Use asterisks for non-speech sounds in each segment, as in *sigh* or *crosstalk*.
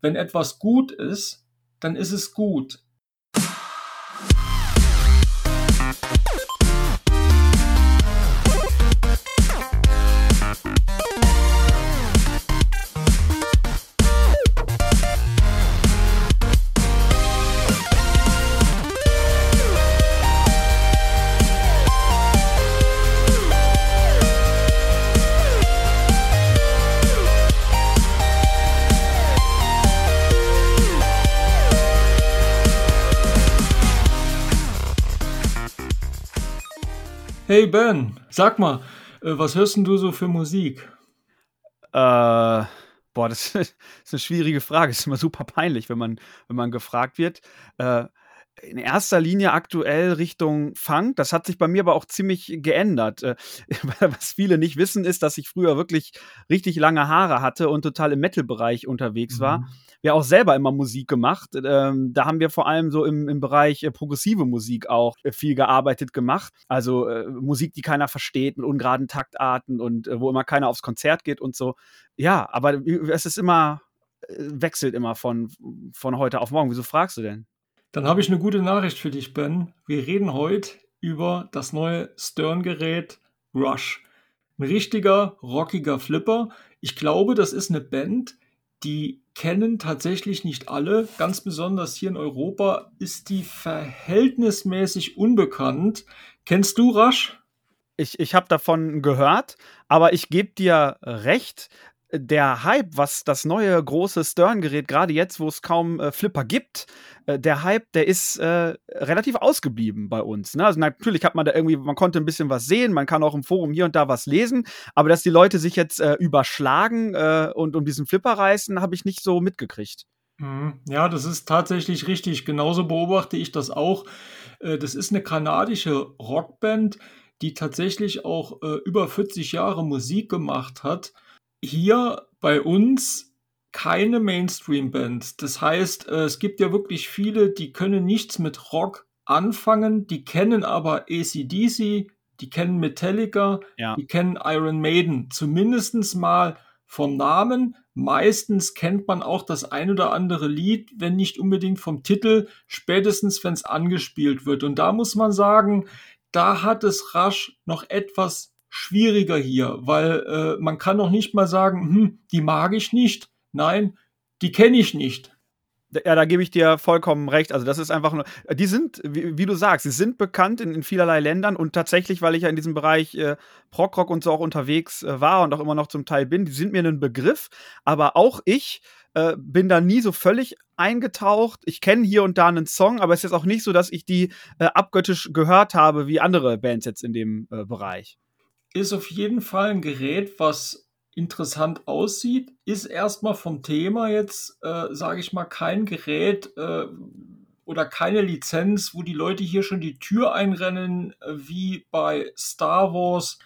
wenn etwas gut ist, dann ist es gut. Hey Ben, sag mal, äh, was hörst denn du so für Musik? Äh, boah, das *laughs* ist eine schwierige Frage. Das ist immer super peinlich, wenn man, wenn man gefragt wird. Äh, in erster Linie aktuell Richtung Funk. Das hat sich bei mir aber auch ziemlich geändert. Äh, *laughs* was viele nicht wissen, ist, dass ich früher wirklich richtig lange Haare hatte und total im Metal-Bereich unterwegs mhm. war. Wir auch selber immer Musik gemacht. Ähm, da haben wir vor allem so im, im Bereich äh, progressive Musik auch äh, viel gearbeitet gemacht. Also Musik, die keiner versteht, mit ungeraden Taktarten und wo immer keiner aufs Konzert geht und so. Ja, aber es ist immer, wechselt immer von, von heute auf morgen. Wieso fragst du denn? Dann habe ich eine gute Nachricht für dich, Ben. Wir reden heute über das neue Stern-Gerät Rush. Ein richtiger, rockiger Flipper. Ich glaube, das ist eine Band, die kennen tatsächlich nicht alle. Ganz besonders hier in Europa ist die verhältnismäßig unbekannt. Kennst du Rush? Ich, ich habe davon gehört, aber ich gebe dir recht der Hype, was das neue große Stern-Gerät, gerade jetzt, wo es kaum äh, Flipper gibt, äh, der Hype, der ist äh, relativ ausgeblieben bei uns. Ne? Also natürlich hat man da irgendwie, man konnte ein bisschen was sehen, man kann auch im Forum hier und da was lesen, aber dass die Leute sich jetzt äh, überschlagen äh, und um diesen Flipper reißen, habe ich nicht so mitgekriegt. Mhm. Ja, das ist tatsächlich richtig. Genauso beobachte ich das auch. Äh, das ist eine kanadische Rockband, die tatsächlich auch über 40 Jahre Musik gemacht hat hier bei uns keine Mainstream-Band. Das heißt, äh, es gibt ja wirklich viele, die können nichts mit Rock anfangen, die kennen aber ACDC, die kennen Metallica, ja. die kennen Iron Maiden, zumindest mal vom Namen. Meistens kennt man auch das ein oder andere Lied, wenn nicht unbedingt vom Titel, spätestens wenn es angespielt wird. Und da muss man sagen, da hat es rasch noch etwas schwieriger hier, weil äh, man kann noch nicht mal sagen, hm, die mag ich nicht. Nein, die kenne ich nicht. Ja, da gebe ich dir vollkommen recht. Also, das ist einfach nur, die sind, wie, wie du sagst, sie sind bekannt in, in, vielerlei Ländern und tatsächlich, weil ich ja in diesem Bereich äh, Prog-Rock und so auch unterwegs äh, war und auch immer noch zum Teil bin, die sind mir ein Begriff, aber auch ich äh, bin da nie so völlig eingetaucht. Ich kenne hier und da einen Song, aber es ist jetzt auch nicht so, dass ich die äh, abgöttisch gehört habe, wie andere Bands jetzt in dem äh, Bereich ist auf jeden Fall ein Gerät, was interessant aussieht, ist erstmal vom Thema jetzt, äh, sage ich mal, kein Gerät äh, oder keine Lizenz, wo die Leute hier schon die Tür einrennen, äh, wie bei Star Wars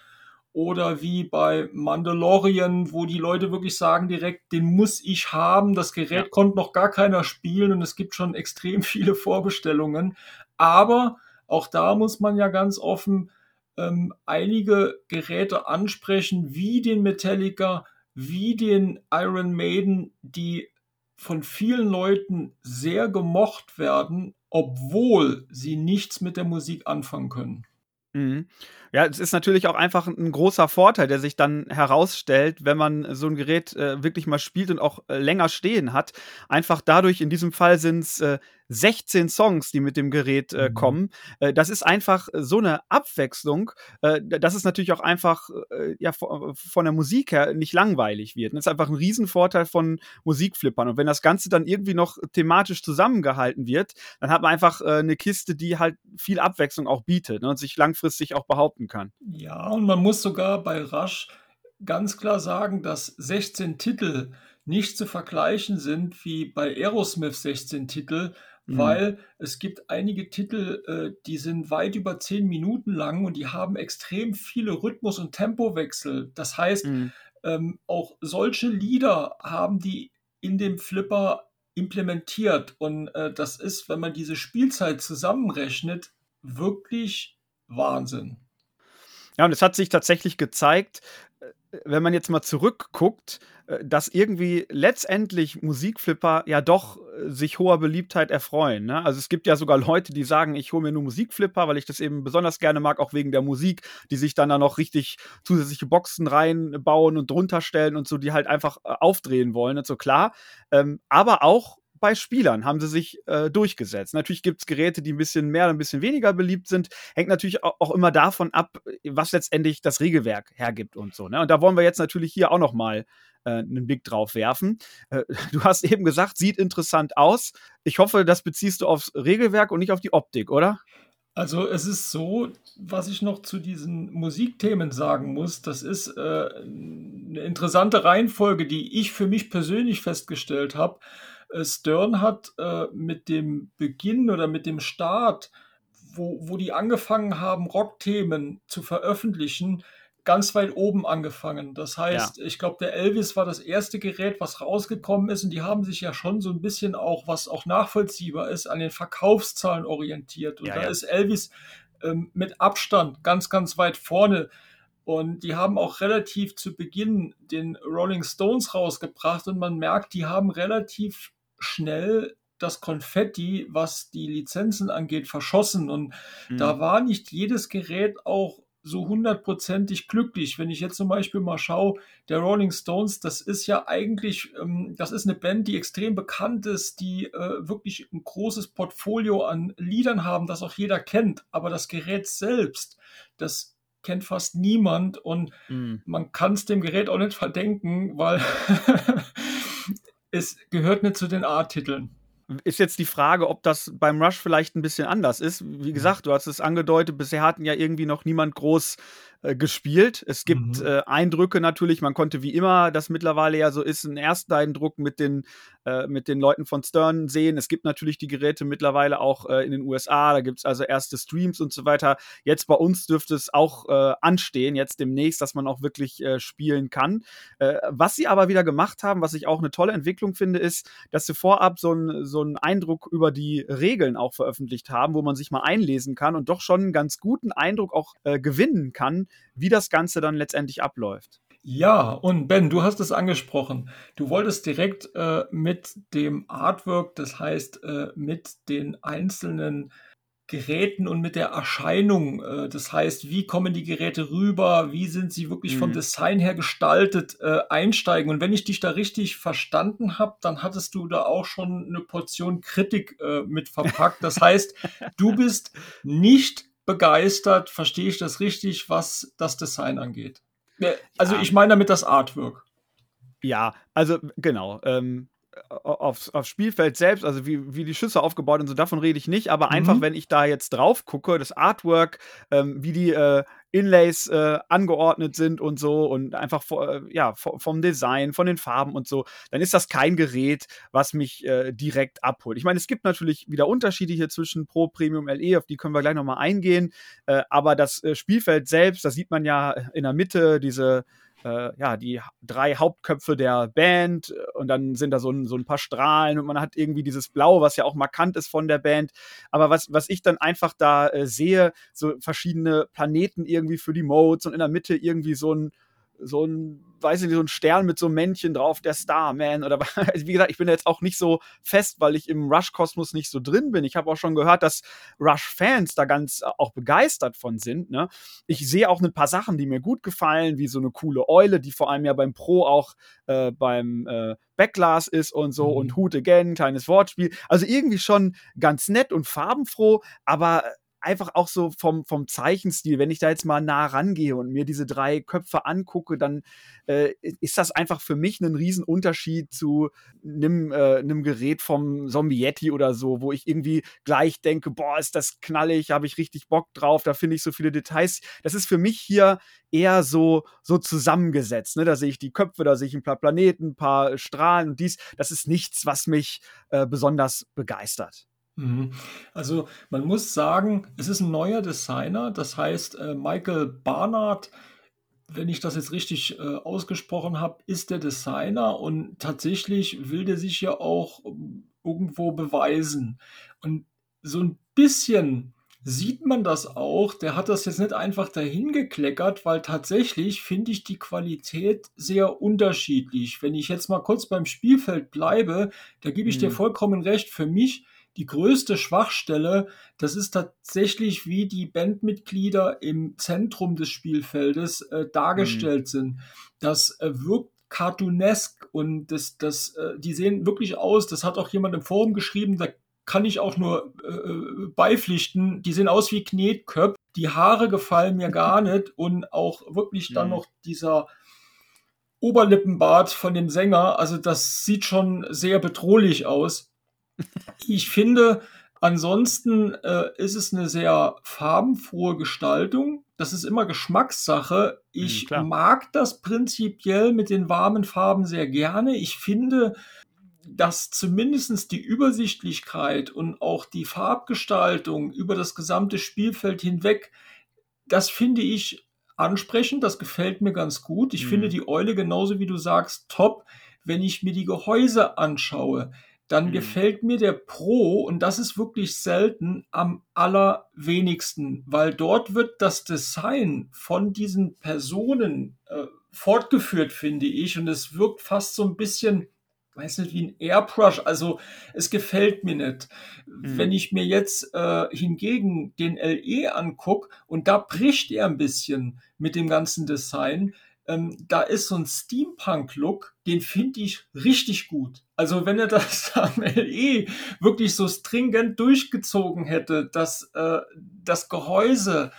oder wie bei Mandalorian, wo die Leute wirklich sagen direkt, den muss ich haben. Das Gerät ja. konnte noch gar keiner spielen und es gibt schon *laughs* extrem viele Vorbestellungen. Aber auch da muss man ja ganz offen ähm, einige Geräte ansprechen, wie den Metallica, wie den Iron Maiden, die von vielen Leuten sehr gemocht werden, obwohl sie nichts mit der Musik anfangen können. Mhm. Ja, es ist natürlich auch einfach ein großer Vorteil, der sich dann herausstellt, wenn man so ein Gerät äh, wirklich mal spielt und auch äh, länger stehen hat. Einfach dadurch, in diesem Fall sind es äh, 16 Songs, die mit dem Gerät äh, mhm. kommen. Äh, das ist einfach so eine Abwechslung, äh, dass es natürlich auch einfach äh, ja, von der Musik her nicht langweilig wird. Das ist einfach ein Riesenvorteil von Musikflippern. Und wenn das Ganze dann irgendwie noch thematisch zusammengehalten wird, dann hat man einfach äh, eine Kiste, die halt viel Abwechslung auch bietet ne, und sich langfristig auch behaupten kann. Ja, und man muss sogar bei Rush ganz klar sagen, dass 16 Titel nicht zu vergleichen sind wie bei Aerosmith 16 Titel, Mhm. weil es gibt einige Titel, äh, die sind weit über zehn Minuten lang und die haben extrem viele Rhythmus- und Tempowechsel. Das heißt, mhm. ähm, auch solche Lieder haben die in dem Flipper implementiert. Und äh, das ist, wenn man diese Spielzeit zusammenrechnet, wirklich Wahnsinn. Ja, und es hat sich tatsächlich gezeigt, wenn man jetzt mal zurückguckt, äh, dass irgendwie letztendlich Musikflipper ja doch äh, sich hoher Beliebtheit erfreuen. Ne? Also es gibt ja sogar Leute, die sagen, ich hole mir nur Musikflipper, weil ich das eben besonders gerne mag, auch wegen der Musik, die sich dann da noch richtig zusätzliche Boxen reinbauen und drunter stellen und so, die halt einfach äh, aufdrehen wollen und so klar. Ähm, aber auch bei Spielern haben sie sich äh, durchgesetzt. Natürlich gibt es Geräte, die ein bisschen mehr, ein bisschen weniger beliebt sind. Hängt natürlich auch, auch, immer davon ab, was letztendlich das Regelwerk hergibt und so. Ne? Und da wollen wir jetzt natürlich hier auch noch mal äh, einen Blick drauf werfen. Äh, *laughs* du hast eben gesagt, sieht interessant aus. Ich hoffe, das beziehst du aufs Regelwerk und nicht auf die Optik, oder? Also es ist so, was ich noch zu diesen Musikthemen sagen muss, das ist äh, eine interessante Reihenfolge, die ich für mich persönlich festgestellt habe. Äh, Stern hat äh, mit dem Beginn oder mit dem Start, wo, wo die angefangen haben, Rockthemen zu veröffentlichen, ganz weit oben angefangen. Das heißt, ja. ich glaube, der Elvis war das erste Gerät, was rausgekommen ist und die haben sich ja schon so ein bisschen auch, was auch nachvollziehbar ist, an den Verkaufszahlen orientiert. Und ja, da ja. ist Elvis ähm, mit Abstand ganz, ganz weit vorne. Und die haben auch relativ zu Beginn den Rolling Stones rausgebracht und man merkt, die haben relativ schnell das Konfetti, was die Lizenzen angeht, verschossen. Und mhm. da war nicht jedes Gerät auch so hundertprozentig glücklich. Wenn ich jetzt zum Beispiel mal schaue, der Rolling Stones, das ist ja eigentlich, ähm, das ist eine Band, die extrem bekannt ist, die äh, wirklich ein großes Portfolio an Liedern haben, das auch jeder kennt. Aber das Gerät selbst, das kennt fast niemand und mhm. man kann es dem Gerät auch nicht verdenken, weil *laughs* es gehört nicht zu den A-Titeln. Ist jetzt die Frage, ob das beim Rush vielleicht ein bisschen anders ist. Wie gesagt, du hast es angedeutet, bisher hatten ja irgendwie noch niemand groß äh, gespielt. Es gibt mhm. äh, Eindrücke natürlich. Man konnte wie immer, das mittlerweile ja so ist, einen ersten Eindruck mit den, äh, mit den Leuten von Stern sehen. Es gibt natürlich die Geräte mittlerweile auch äh, in den USA. Da gibt es also erste Streams und so weiter. Jetzt bei uns dürfte es auch äh, anstehen, jetzt demnächst, dass man auch wirklich spielen kann. was sie aber wieder gemacht haben, was ich auch eine tolle Entwicklung finde, ist, dass sie vorab so, ein, so einen Eindruck über die Regeln auch veröffentlicht haben, wo man sich mal einlesen kann und doch schon einen ganz guten Eindruck auch gewinnen kann, wie das Ganze dann letztendlich abläuft. Ja, und Ben, du hast es angesprochen. Du wolltest direkt äh, mit dem Artwork, das heißt äh, mit den einzelnen Geräten und mit der Erscheinung, äh, das heißt, wie kommen die Geräte rüber, wie sind sie wirklich mhm. vom Design her gestaltet, äh, einsteigen. Und wenn ich dich da richtig verstanden habe, dann hattest du da auch schon eine Portion Kritik äh, mit verpackt. Das heißt, du bist nicht begeistert, verstehe ich das richtig, was das Design angeht. Also ja. ich meine damit das Artwork. Ja, also genau. Ähm, aufs, aufs Spielfeld selbst, also wie, wie die Schüsse aufgebaut und so, davon rede ich nicht, aber mhm. einfach, wenn ich da jetzt drauf gucke, das Artwork, ähm, wie die äh, Inlays äh, angeordnet sind und so und einfach äh, ja, vom Design, von den Farben und so, dann ist das kein Gerät, was mich äh, direkt abholt. Ich meine, es gibt natürlich wieder Unterschiede hier zwischen Pro, Premium, LE, auf die können wir gleich nochmal eingehen, äh, aber das äh, Spielfeld selbst, da sieht man ja in der Mitte diese äh, ja, die drei Hauptköpfe der Band äh, und dann sind da so ein, so ein paar Strahlen und man hat irgendwie dieses Blau, was ja auch markant ist von der Band. Aber was, was ich dann einfach da äh, sehe, so verschiedene Planeten irgendwie für die Modes und in der Mitte irgendwie so ein, so ein weiß ich nicht, so ein Stern mit so einem Männchen drauf, der Starman oder *laughs* wie gesagt, ich bin jetzt auch nicht so fest, weil ich im Rush-Kosmos nicht so drin bin. Ich habe auch schon gehört, dass Rush-Fans da ganz auch begeistert von sind. Ne? Ich sehe auch ein paar Sachen, die mir gut gefallen, wie so eine coole Eule, die vor allem ja beim Pro auch äh, beim äh, Backglas ist und so mhm. und Hoot Again, kleines Wortspiel. Also irgendwie schon ganz nett und farbenfroh, aber einfach auch so vom, vom Zeichenstil, wenn ich da jetzt mal nah rangehe und mir diese drei Köpfe angucke, dann äh, ist das einfach für mich ein Riesenunterschied zu einem, äh, einem Gerät vom Zombie Yeti oder so, wo ich irgendwie gleich denke, boah, ist das knallig, habe ich richtig Bock drauf, da finde ich so viele Details. Das ist für mich hier eher so, so zusammengesetzt. Ne? Da sehe ich die Köpfe, da sehe ich ein paar Planeten, ein paar Strahlen und dies. Das ist nichts, was mich äh, besonders begeistert. Mhm. Also man muss sagen, es ist ein neuer Designer, das heißt äh, Michael Barnard, wenn ich das jetzt richtig äh, ausgesprochen habe, ist der Designer und tatsächlich will der sich ja auch irgendwo beweisen. Und so ein bisschen sieht man das auch. Der hat das jetzt nicht einfach dahin gekleckert, weil tatsächlich finde ich die Qualität sehr unterschiedlich. Wenn ich jetzt mal kurz beim Spielfeld bleibe, da gebe ich mhm. dir vollkommen recht. Für mich die größte Schwachstelle, das ist tatsächlich, wie die Bandmitglieder im Zentrum des Spielfeldes äh, dargestellt mhm. sind. Das äh, wirkt cartoonesk und das, das, äh, die sehen wirklich aus. Das hat auch jemand im Forum geschrieben, da kann ich auch nur äh, äh beipflichten. Die sehen aus wie Knetköpfe. Die Haare gefallen mir *laughs* gar nicht und auch wirklich dann mhm. noch dieser Oberlippenbart von dem Sänger. Also das sieht schon sehr bedrohlich aus. Ich finde, ansonsten äh, ist es eine sehr farbenfrohe Gestaltung. Das ist immer Geschmackssache. Ich mhm, mag das prinzipiell mit den warmen Farben sehr gerne. Ich finde, dass zumindest die Übersichtlichkeit und auch die Farbgestaltung über das gesamte Spielfeld hinweg, das finde ich ansprechend, das gefällt mir ganz gut. Ich mhm. finde die Eule genauso wie du sagst top. Wenn ich mir die Gehäuse anschaue, dann mhm. gefällt mir der Pro, und das ist wirklich selten, am allerwenigsten, weil dort wird das Design von diesen Personen äh, fortgeführt, finde ich, und es wirkt fast so ein bisschen, weiß nicht, wie ein Airbrush, also es gefällt mir nicht. Mhm. Wenn ich mir jetzt äh, hingegen den LE angucke, und da bricht er ein bisschen mit dem ganzen Design, ähm, da ist so ein Steampunk-Look, den finde ich richtig gut. Also wenn er das *laughs* am LE wirklich so stringent durchgezogen hätte, dass äh, das Gehäuse,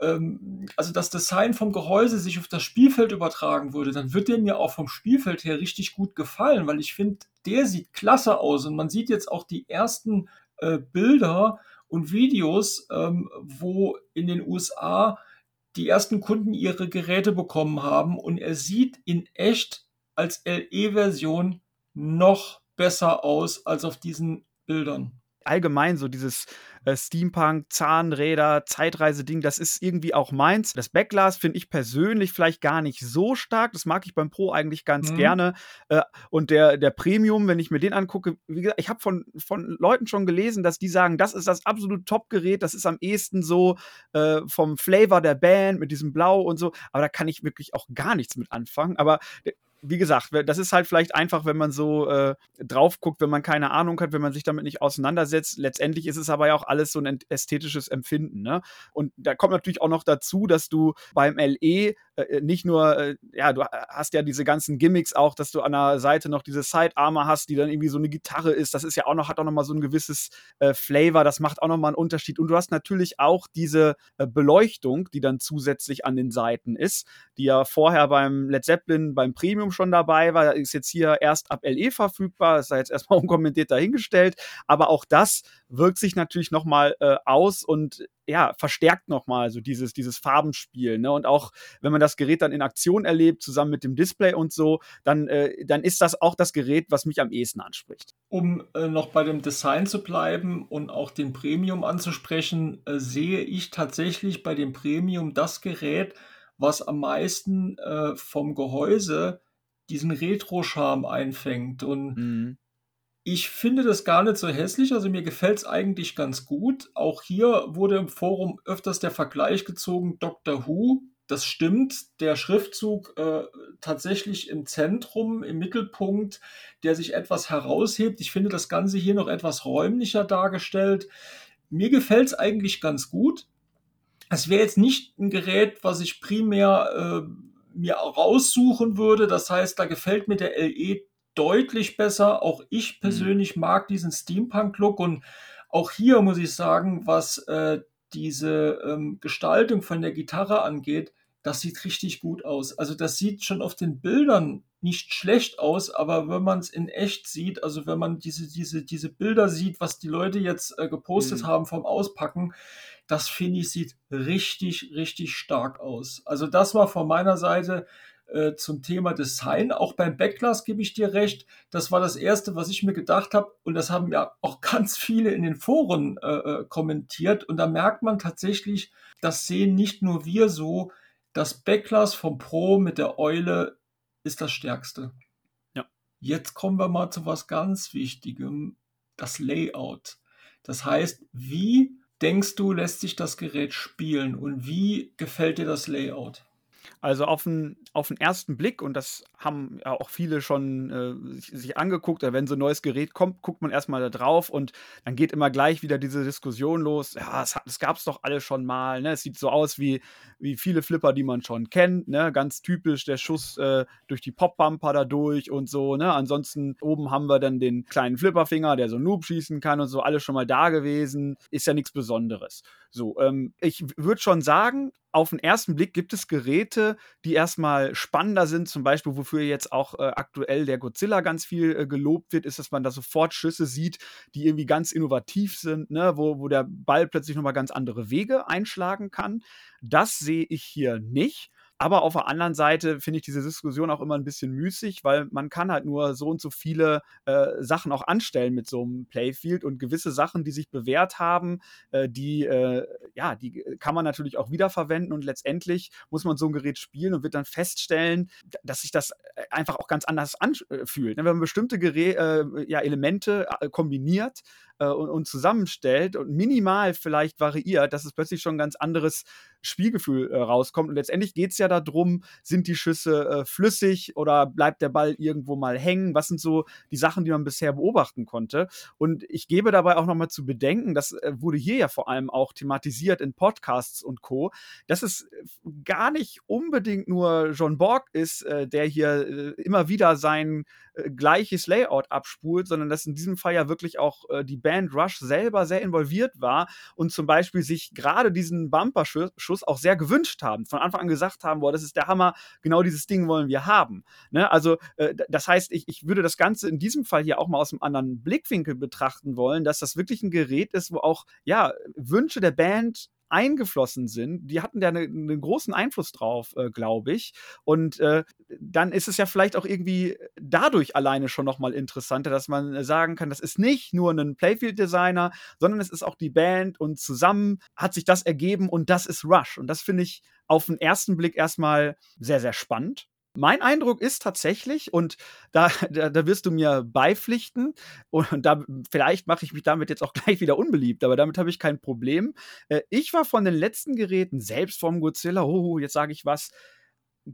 ähm, also das Design vom Gehäuse sich auf das Spielfeld übertragen würde, dann wird der mir auch vom Spielfeld her richtig gut gefallen, weil ich finde, der sieht klasse aus und man sieht jetzt auch die ersten äh, Bilder und Videos, ähm, wo in den USA die ersten Kunden ihre Geräte bekommen haben und er sieht in echt als LE-Version noch besser aus als auf diesen Bildern allgemein so dieses äh, Steampunk, Zahnräder, Zeitreise-Ding, das ist irgendwie auch meins. Das Backglas finde ich persönlich vielleicht gar nicht so stark. Das mag ich beim Pro eigentlich ganz mhm. gerne. Äh, und der, der Premium, wenn ich mir den angucke, wie gesagt, ich habe von, von Leuten schon gelesen, dass die sagen, das ist das absolute Top-Gerät, das ist am ehesten so äh, vom Flavor der Band mit diesem Blau und so. Aber da kann ich wirklich auch gar nichts mit anfangen. Aber wie gesagt, das ist halt vielleicht einfach, wenn man so äh, drauf guckt, wenn man keine Ahnung hat, wenn man sich damit nicht auseinandersetzt. Letztendlich ist es aber ja auch alles so ein ästhetisches Empfinden. Ne? Und da kommt natürlich auch noch dazu, dass du beim LE äh, nicht nur, äh, ja, du hast ja diese ganzen Gimmicks auch, dass du an der Seite noch diese Sidearmer hast, die dann irgendwie so eine Gitarre ist. Das ist ja auch noch, hat auch noch mal so ein gewisses äh, Flavor. Das macht auch noch mal einen Unterschied. Und du hast natürlich auch diese äh, Beleuchtung, die dann zusätzlich an den Seiten ist, die ja vorher beim Led Zeppelin, beim Premium schon dabei war, ist jetzt hier erst ab LE verfügbar, ist da jetzt erstmal *laughs* unkommentiert dahingestellt, aber auch das wirkt sich natürlich nochmal äh, aus und ja, verstärkt nochmal so dieses, dieses Farbenspiel. Ne? Und auch wenn man das Gerät dann in Aktion erlebt, zusammen mit dem Display und so, dann, äh, dann ist das auch das Gerät, was mich am ehesten anspricht. Um äh, noch bei dem Design zu bleiben und auch den Premium anzusprechen, äh, sehe ich tatsächlich bei dem Premium das Gerät, was am meisten äh, vom Gehäuse diesen Retro-Charme einfängt. Und mhm. Ich finde das gar nicht so hässlich. Also mir gefällt es eigentlich ganz gut. Auch hier wurde im Forum öfters der Vergleich gezogen, Doctor Who. Das stimmt, der Schriftzug äh, tatsächlich im Zentrum, im Mittelpunkt, der sich etwas heraushebt. Ich finde das Ganze hier noch etwas räumlicher dargestellt. Mir gefällt es eigentlich ganz gut. Es wäre jetzt nicht ein Gerät, was ich primär äh, mir raussuchen würde. Das heißt, da gefällt mir der LE deutlich besser. Auch ich mhm. persönlich mhm. mag diesen Steampunk-Look und auch hier muss ich sagen, was äh, diese ähm, Gestaltung von der Gitarre angeht, das sieht richtig gut aus. Also das sieht schon auf den Bildern nicht schlecht aus, aber wenn man es in echt sieht, also wenn man diese, diese, diese Bilder sieht, was die Leute jetzt äh, gepostet mhm. haben vom Auspacken, das finde ich sieht richtig, richtig stark aus. Also das war von meiner Seite äh, zum Thema Design. Auch beim Backglass gebe ich dir recht. Das war das Erste, was ich mir gedacht habe. Und das haben ja auch ganz viele in den Foren äh, äh, kommentiert. Und da merkt man tatsächlich, das sehen nicht nur wir so. Das Backglass vom Pro mit der Eule ist das stärkste. Ja. Jetzt kommen wir mal zu was ganz Wichtigem. Das Layout. Das heißt, wie denkst du, lässt sich das Gerät spielen und wie gefällt dir das Layout? Also auf den, auf den ersten Blick, und das haben ja auch viele schon äh, sich, sich angeguckt, wenn so ein neues Gerät kommt, guckt man erstmal da drauf und dann geht immer gleich wieder diese Diskussion los. Ja, das, das gab es doch alle schon mal. Ne? Es sieht so aus wie, wie viele Flipper, die man schon kennt. Ne? Ganz typisch der Schuss äh, durch die Pop-Bumper da durch und so. Ne? Ansonsten oben haben wir dann den kleinen Flipperfinger, der so Noob schießen kann und so. Alles schon mal da gewesen. Ist ja nichts Besonderes. So, ähm, ich würde schon sagen, auf den ersten Blick gibt es Geräte, die erstmal spannender sind, zum Beispiel, wofür jetzt auch äh, aktuell der Godzilla ganz viel äh, gelobt wird, ist, dass man da sofort Schüsse sieht, die irgendwie ganz innovativ sind, ne? wo, wo der Ball plötzlich nochmal ganz andere Wege einschlagen kann. Das sehe ich hier nicht. Aber auf der anderen Seite finde ich diese Diskussion auch immer ein bisschen müßig, weil man kann halt nur so und so viele äh, Sachen auch anstellen mit so einem Playfield und gewisse Sachen, die sich bewährt haben, äh, die, äh, ja, die kann man natürlich auch wiederverwenden und letztendlich muss man so ein Gerät spielen und wird dann feststellen, dass sich das äh, einfach auch ganz anders anfühlt. Ne? Wenn man bestimmte Gerä äh, ja, Elemente äh, kombiniert, äh, und, und, zusammenstellt und minimal vielleicht variiert, dass es plötzlich schon ein ganz anderes Spielgefühl äh, rauskommt. Und letztendlich geht es ja darum, sind die Schüsse äh, flüssig oder bleibt der Ball irgendwo mal hängen? Was sind so die Sachen, die man bisher beobachten konnte? Und ich gebe dabei auch nochmal zu bedenken, das äh, wurde hier ja vor allem auch thematisiert in Podcasts und Co., dass es äh, gar nicht unbedingt nur John Borg ist, äh, der hier immer wieder sein gleiches Layout abspult, sondern dass in diesem Fall ja wirklich auch die Band Rush selber sehr involviert war und zum Beispiel sich gerade diesen Bumper-Schuss auch sehr gewünscht haben. Von Anfang an gesagt haben, boah, das ist der Hammer, genau dieses Ding wollen wir haben. Ne? Also, äh, das heißt, ich, ich würde das Ganze in diesem Fall hier auch mal aus einem anderen Blickwinkel betrachten wollen, dass das wirklich ein Gerät ist, wo auch, ja, Wünsche der Band eingeflossen sind, die hatten da einen ne großen Einfluss drauf, äh, glaube ich. Und äh, dann ist es ja vielleicht auch irgendwie dadurch alleine schon nochmal interessanter, dass man äh, sagen kann, das ist nicht nur ein Playfield-Designer, sondern es ist auch die Band und zusammen hat sich das ergeben und das ist Rush. Und das finde ich auf den ersten Blick erstmal sehr, sehr spannend. Mein Eindruck ist tatsächlich, und da, *laughs* da, da wirst du mir beipflichten, und da vielleicht mache ich mich damit jetzt auch *laughs* gleich wieder unbeliebt, aber damit habe ich kein Problem. Äh, ich war von den letzten Geräten, selbst vom Godzilla, oh, jetzt sage ich was,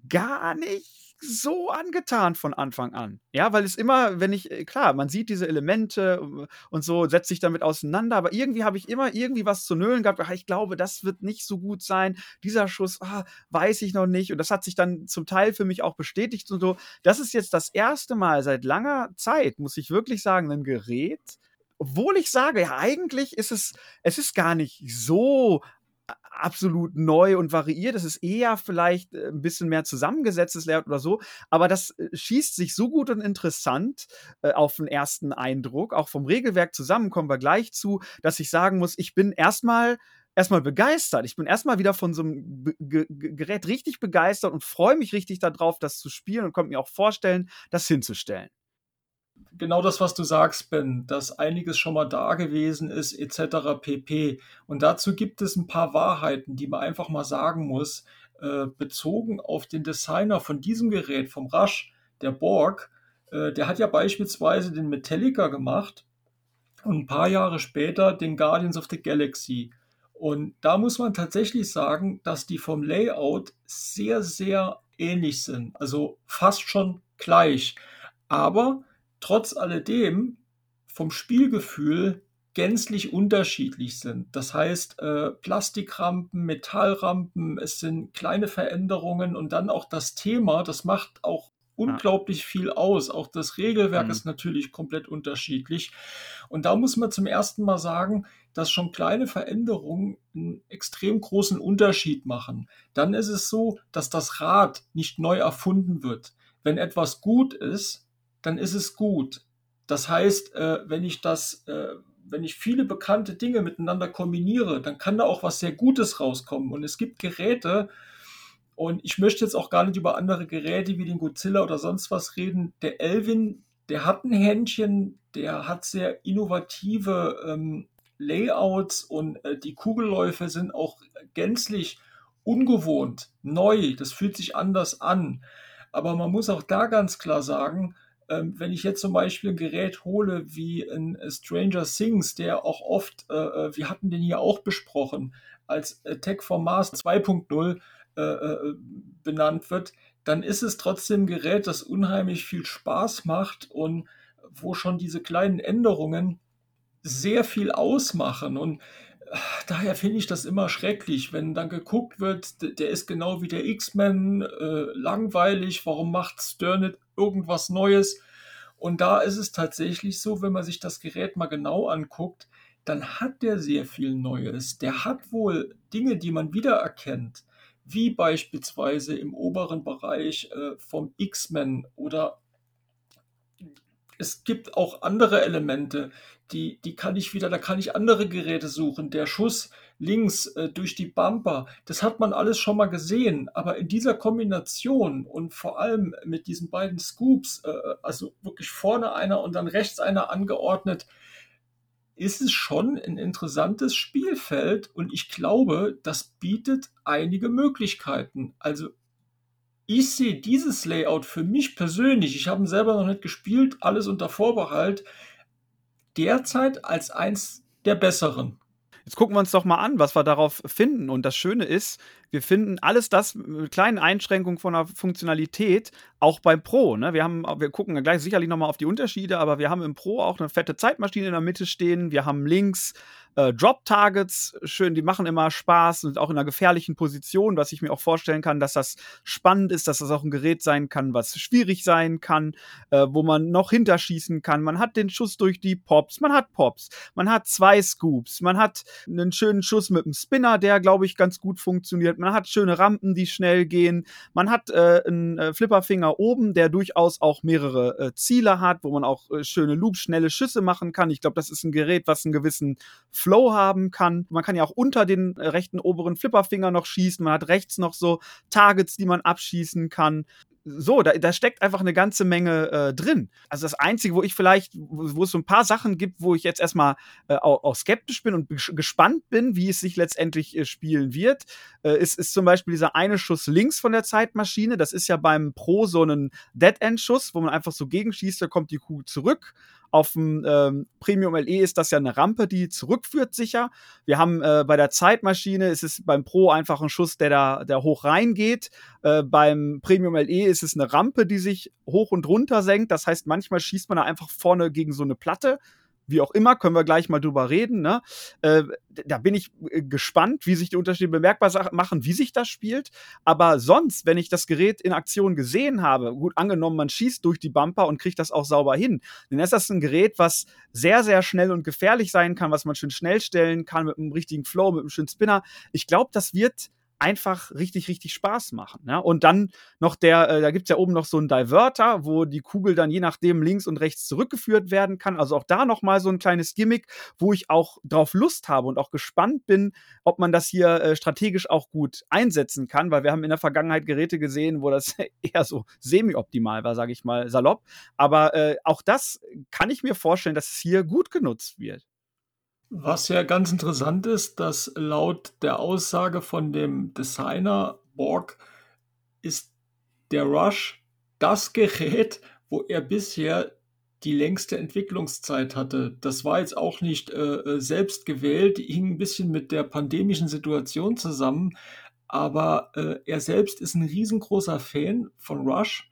gar nicht so angetan von Anfang an. Ja, weil es immer, wenn ich, äh, klar, man sieht diese Elemente äh, und so, setzt sich damit auseinander, aber irgendwie habe ich immer irgendwie was zu nölen gehabt. Ach, ich glaube, das wird nicht so gut sein. Dieser Schuss, ah, weiß ich noch nicht. Und das hat sich dann zum Teil für mich auch bestätigt und so. Das ist jetzt das erste Mal seit langer Zeit, muss ich wirklich sagen, ein Gerät, obwohl ich sage, ja, eigentlich ist es, es ist gar nicht so absolut neu und variiert. Es ist eher vielleicht äh, ein bisschen mehr zusammengesetztes Layout oder so, aber das äh, schießt sich so gut und interessant äh, auf den ersten Eindruck. Auch vom Regelwerk zusammen kommen wir gleich zu, dass ich sagen muss, ich bin erstmal erstmal begeistert. Ich bin erstmal wieder von so einem G G Gerät richtig begeistert und freue mich richtig darauf, das zu spielen und konnte mir auch vorstellen, das hinzustellen genau das, was du sagst, Ben, dass einiges schon mal da gewesen ist, etc. pp. Und dazu gibt es ein paar Wahrheiten, die man einfach mal sagen muss, äh, bezogen auf den Designer von diesem Gerät, vom Rush, der Borg. Äh, der hat ja beispielsweise den Metallica gemacht und ein paar Jahre später den Guardians of the Galaxy. Und da muss man tatsächlich sagen, dass die vom Layout sehr, sehr ähnlich sind. Also fast schon gleich. Aber trotz alledem vom Spielgefühl gänzlich unterschiedlich sind. Das heißt, äh, Plastikrampen, Metallrampen, es sind kleine Veränderungen und dann auch das Thema, das macht auch unglaublich viel aus. Auch das Regelwerk mhm. ist natürlich komplett unterschiedlich. Und da muss man zum ersten Mal sagen, dass schon kleine Veränderungen einen extrem großen Unterschied machen. Dann ist es so, dass das Rad nicht neu erfunden wird. Wenn etwas gut ist, dann ist es gut. Das heißt, äh, wenn ich das, äh, wenn ich viele bekannte Dinge miteinander kombiniere, dann kann da auch was sehr Gutes rauskommen. Und es gibt Geräte, und ich möchte jetzt auch gar nicht über andere Geräte wie den Godzilla oder sonst was reden. Der Elvin, der hat ein Händchen, der hat sehr innovative ähm, Layouts und äh, die Kugelläufe sind auch gänzlich ungewohnt, neu. Das fühlt sich anders an. Aber man muss auch da ganz klar sagen, Ähm, wenn ich jetzt zum Beispiel ein Gerät hole wie ein Stranger Things, der auch oft, äh, äh wir hatten den hier auch besprochen, als Tech for Mars 2.0 äh, äh, benannt wird, dann ist es trotzdem ein Gerät, das unheimlich viel Spaß macht und wo schon diese kleinen Änderungen sehr viel ausmachen. Und äh, daher finde ich das immer schrecklich, wenn dann geguckt wird, der ist genau wie der X-Men, äh, langweilig, warum macht Stern nicht irgendwas Neues? Und da ist es tatsächlich so, wenn man sich das Gerät mal genau anguckt, dann hat der sehr viel Neues. Der hat wohl Dinge, die man wiedererkennt, wie beispielsweise im oberen Bereich äh, vom X-Men oder es gibt auch andere Elemente, die, die kann ich wieder, da kann ich andere Geräte suchen. Der Schuss links äh, durch die Bumper, das hat man alles schon mal gesehen. Aber in dieser Kombination und vor allem mit diesen beiden Scoops, äh, also wirklich vorne einer und dann rechts einer angeordnet, ist es schon ein interessantes Spielfeld und ich glaube, das bietet einige Möglichkeiten. Also ich sehe dieses Layout für mich persönlich, ich habe ihn selber noch nicht gespielt, alles unter Vorbehalt, derzeit als eins der besseren. Jetzt gucken wir uns doch mal an, was wir darauf finden. Und das Schöne ist, wir finden alles das mit kleinen Einschränkungen von der Funktionalität auch beim Pro. Ne? Wir, haben, wir gucken gleich sicherlich nochmal auf die Unterschiede, aber wir haben im Pro auch eine fette Zeitmaschine in der Mitte stehen. Wir haben links äh, Drop-Targets, schön, die machen immer Spaß und auch in einer gefährlichen Position, was ich mir auch vorstellen kann, dass das spannend ist, dass das auch ein Gerät sein kann, was schwierig sein kann, äh, wo man noch hinterschießen kann. Man hat den Schuss durch die Pops, man hat Pops, man hat zwei Scoops, man hat einen schönen Schuss mit einem Spinner, der, glaube ich, ganz gut funktioniert. Man hat schöne Rampen, die schnell gehen. Man hat äh, einen äh, Flipperfinger oben, der durchaus auch mehrere äh, Ziele hat, wo man auch äh, schöne Loops, schnelle Schüsse machen kann. Ich glaube, das ist ein Gerät, was einen gewissen Flow haben kann. Man kann ja auch unter den äh, rechten oberen Flipperfinger noch schießen. Man hat rechts noch so Targets, die man abschießen kann so, da, da steckt einfach eine ganze Menge äh, drin. Also das Einzige, wo ich vielleicht, wo, wo, es so ein paar Sachen gibt, wo ich jetzt erstmal äh, auch, auch, skeptisch bin und gespannt bin, wie es sich letztendlich äh, spielen wird, äh, ist, ist zum Beispiel dieser eine Schuss links von der Zeitmaschine. Das ist ja beim Pro so ein Dead-End-Schuss, wo man einfach so gegenschießt, da kommt die Kuh zurück. Auf dem ähm, Premium LE ist das ja eine Rampe, die zurückführt sicher. Wir haben äh, bei der Zeitmaschine ist es beim Pro einfach ein Schuss, der da der hoch reingeht. Äh, beim Premium LE ist es eine Rampe, die sich hoch und runter senkt. Das heißt, manchmal schießt man da einfach vorne gegen so eine Platte wie auch immer, können wir gleich mal drüber reden. Ne? Äh, da bin ich äh, gespannt, wie sich die Unterschiede bemerkbar machen, wie sich das spielt. Aber sonst, wenn ich das Gerät in Aktion gesehen habe, gut angenommen, man schießt durch die Bumper und kriegt das auch sauber hin, dann ist das ein Gerät, was sehr, sehr schnell und gefährlich sein kann, was man schön schnell stellen kann mit einem richtigen Flow, mit einem schönen Spinner. Ich glaube, das wird einfach richtig, richtig Spaß machen. Ja? Und dann noch der, äh, da gibt es ja oben noch so einen Diverter, wo die Kugel dann je nachdem links und rechts zurückgeführt werden kann. Also auch da nochmal so ein kleines Gimmick, wo ich auch drauf Lust habe und auch gespannt bin, ob man das hier äh, strategisch auch gut einsetzen kann, weil wir haben in der Vergangenheit Geräte gesehen, wo das *laughs* eher so semi-optimal war, sage ich mal salopp. Aber äh, auch das kann ich mir vorstellen, dass es hier gut genutzt wird. Was ja ganz interessant ist, dass laut der Aussage von dem Designer Borg ist der Rush das Gerät, wo er bisher die längste Entwicklungszeit hatte. Das war jetzt auch nicht äh, äh selbst gewählt, hing ein bisschen mit der pandemischen Situation zusammen, aber äh, er selbst ist ein riesengroßer Fan von Rush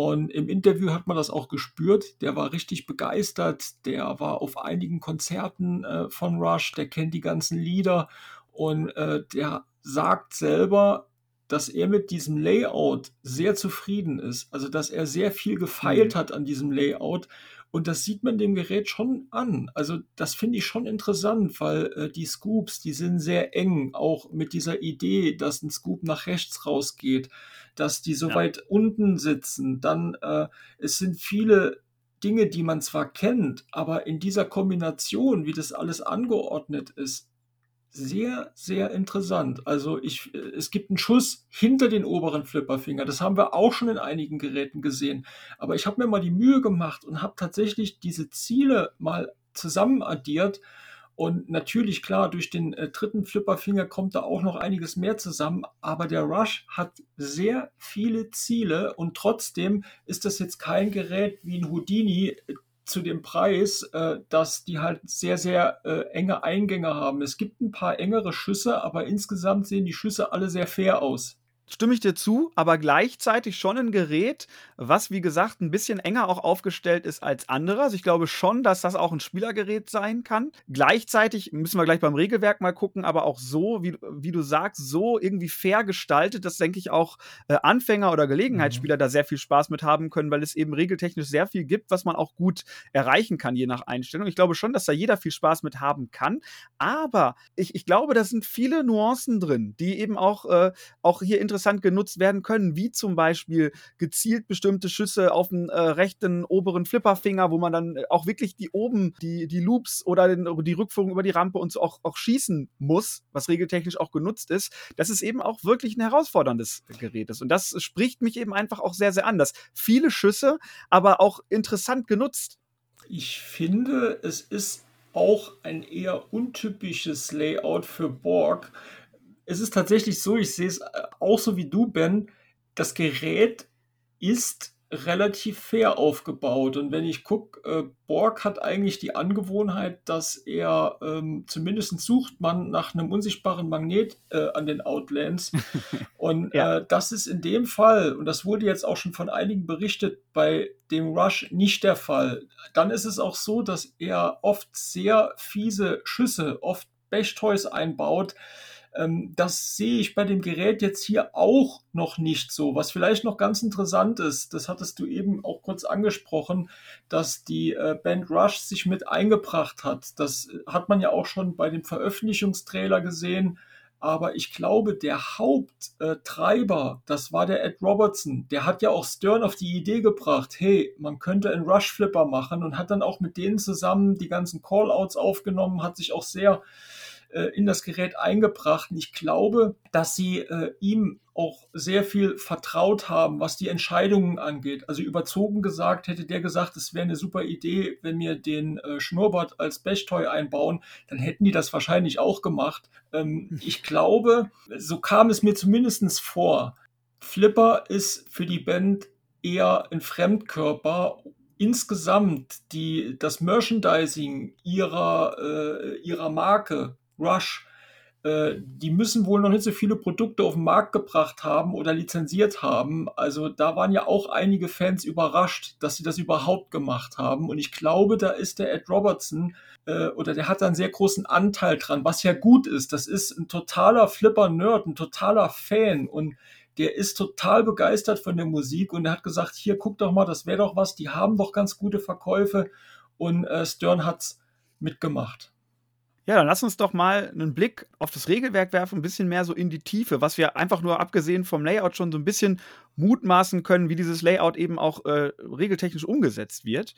und im Interview hat man das auch gespürt. Der war richtig begeistert. Der war auf einigen Konzerten äh, von Rush. Der kennt die ganzen Lieder. Und äh, der sagt selber, dass er mit diesem Layout sehr zufrieden ist. Also, dass er sehr viel gefeilt mhm. hat an diesem Layout und das sieht man dem Gerät schon an. Also das finde ich schon interessant, weil äh, die Scoops, die sind sehr eng, auch mit dieser Idee, dass ein Scoop nach rechts rausgeht, dass die so ja. weit unten sitzen. Dann äh, es sind viele Dinge, die man zwar kennt, aber in dieser Kombination, wie das alles angeordnet ist, sehr, sehr interessant. Also ich, es gibt einen Schuss hinter den oberen Flipperfinger. Das haben wir auch schon in einigen Geräten gesehen. Aber ich habe mir mal die Mühe gemacht und habe tatsächlich diese Ziele mal zusammen addiert. Und natürlich, klar, durch den äh, dritten Flipperfinger kommt da auch noch einiges mehr zusammen. Aber der Rush hat sehr viele Ziele und trotzdem ist das jetzt kein Gerät wie ein Houdini äh, zu dem Preis, äh, dass die halt sehr, sehr äh, enge Eingänge haben. Es gibt ein paar engere Schüsse, aber insgesamt sehen die Schüsse alle sehr fair aus stimme ich dir zu, aber gleichzeitig schon ein Gerät, was wie gesagt ein bisschen enger auch aufgestellt ist als andere. Also ich glaube schon, dass das auch ein Spielergerät sein kann. Gleichzeitig müssen wir gleich beim Regelwerk mal gucken, aber auch so, wie, wie du sagst, so irgendwie fair gestaltet, dass denke ich auch äh, Anfänger oder Gelegenheitsspieler mhm. da sehr viel Spaß mit haben können, weil es eben regeltechnisch sehr viel gibt, was man auch gut erreichen kann, je nach Einstellung. Ich glaube schon, dass da jeder viel Spaß mit haben kann, aber ich, ich glaube, da sind viele Nuancen drin, die eben auch, äh, auch hier interessant interessant genutzt werden können, wie zum Beispiel gezielt bestimmte Schüsse auf den äh, rechten oberen Flipperfinger, wo man dann äh, auch wirklich die oben, die, die Loops oder den, die Rückführung über die Rampe und so auch, auch schießen muss, was regeltechnisch auch genutzt ist, dass es eben auch wirklich ein herausforderndes Gerät ist. Und das spricht mich eben einfach auch sehr, sehr an, dass viele Schüsse, aber auch interessant genutzt. Ich finde, es ist auch ein eher untypisches Layout für Borg, es ist tatsächlich so, ich sehe es äh, auch so wie du, Ben, das Gerät ist relativ fair aufgebaut. Und wenn ich gucke, äh, Borg hat eigentlich die Angewohnheit, dass er ähm, zumindest sucht man nach einem unsichtbaren Magnet äh, an den Outlands. *laughs* Und ja. äh, das ist in dem Fall, und das wurde jetzt auch schon von einigen berichtet, bei dem Rush nicht der Fall. Dann ist es auch so, dass er oft sehr fiese Schüsse, oft Bechtoys einbaut, das sehe ich bei dem Gerät jetzt hier auch noch nicht so. Was vielleicht noch ganz interessant ist, das hattest du eben auch kurz angesprochen, dass die äh, Band Rush sich mit eingebracht hat. Das hat man ja auch schon bei dem Veröffentlichungstrailer gesehen. Aber ich glaube, der Haupttreiber, das war der Ed Robertson. Der hat ja auch Stern auf die Idee gebracht, hey, man könnte einen Rush Flipper machen und hat dann auch mit denen zusammen die ganzen Callouts aufgenommen, hat sich auch sehr äh, in das Gerät eingebracht. Und ich glaube, dass sie äh, ihm auch sehr viel vertraut haben, was die Entscheidungen angeht. Also überzogen gesagt, hätte der gesagt, es wäre eine super Idee, wenn wir den äh, Schnurrbart als Bechtoy einbauen, dann hätten die das wahrscheinlich auch gemacht. Ähm, ich glaube, so kam es mir zumindest vor. Flipper ist für die Band eher ein Fremdkörper insgesamt die, das Merchandising ihrer, äh, ihrer Marke Rush, äh, die müssen wohl noch nicht so viele Produkte auf den Markt gebracht haben oder lizenziert haben. Also da waren ja auch einige Fans überrascht, dass sie das überhaupt gemacht haben. Und ich glaube, da ist der Ed Robertson äh, oder der hat da einen sehr großen Anteil dran, was ja gut ist. Das ist ein totaler Flipper-Nerd, ein totaler Fan und der ist total begeistert von der Musik und er hat gesagt, hier guck doch mal, das wäre doch was, die haben doch ganz gute Verkäufe und äh, Stern hat's mitgemacht. Ja, dann lass uns doch mal einen Blick auf das Regelwerk werfen, ein bisschen mehr so in die Tiefe, was wir einfach nur abgesehen vom Layout schon so ein bisschen mutmaßen können, wie dieses Layout eben auch äh, regeltechnisch umgesetzt wird.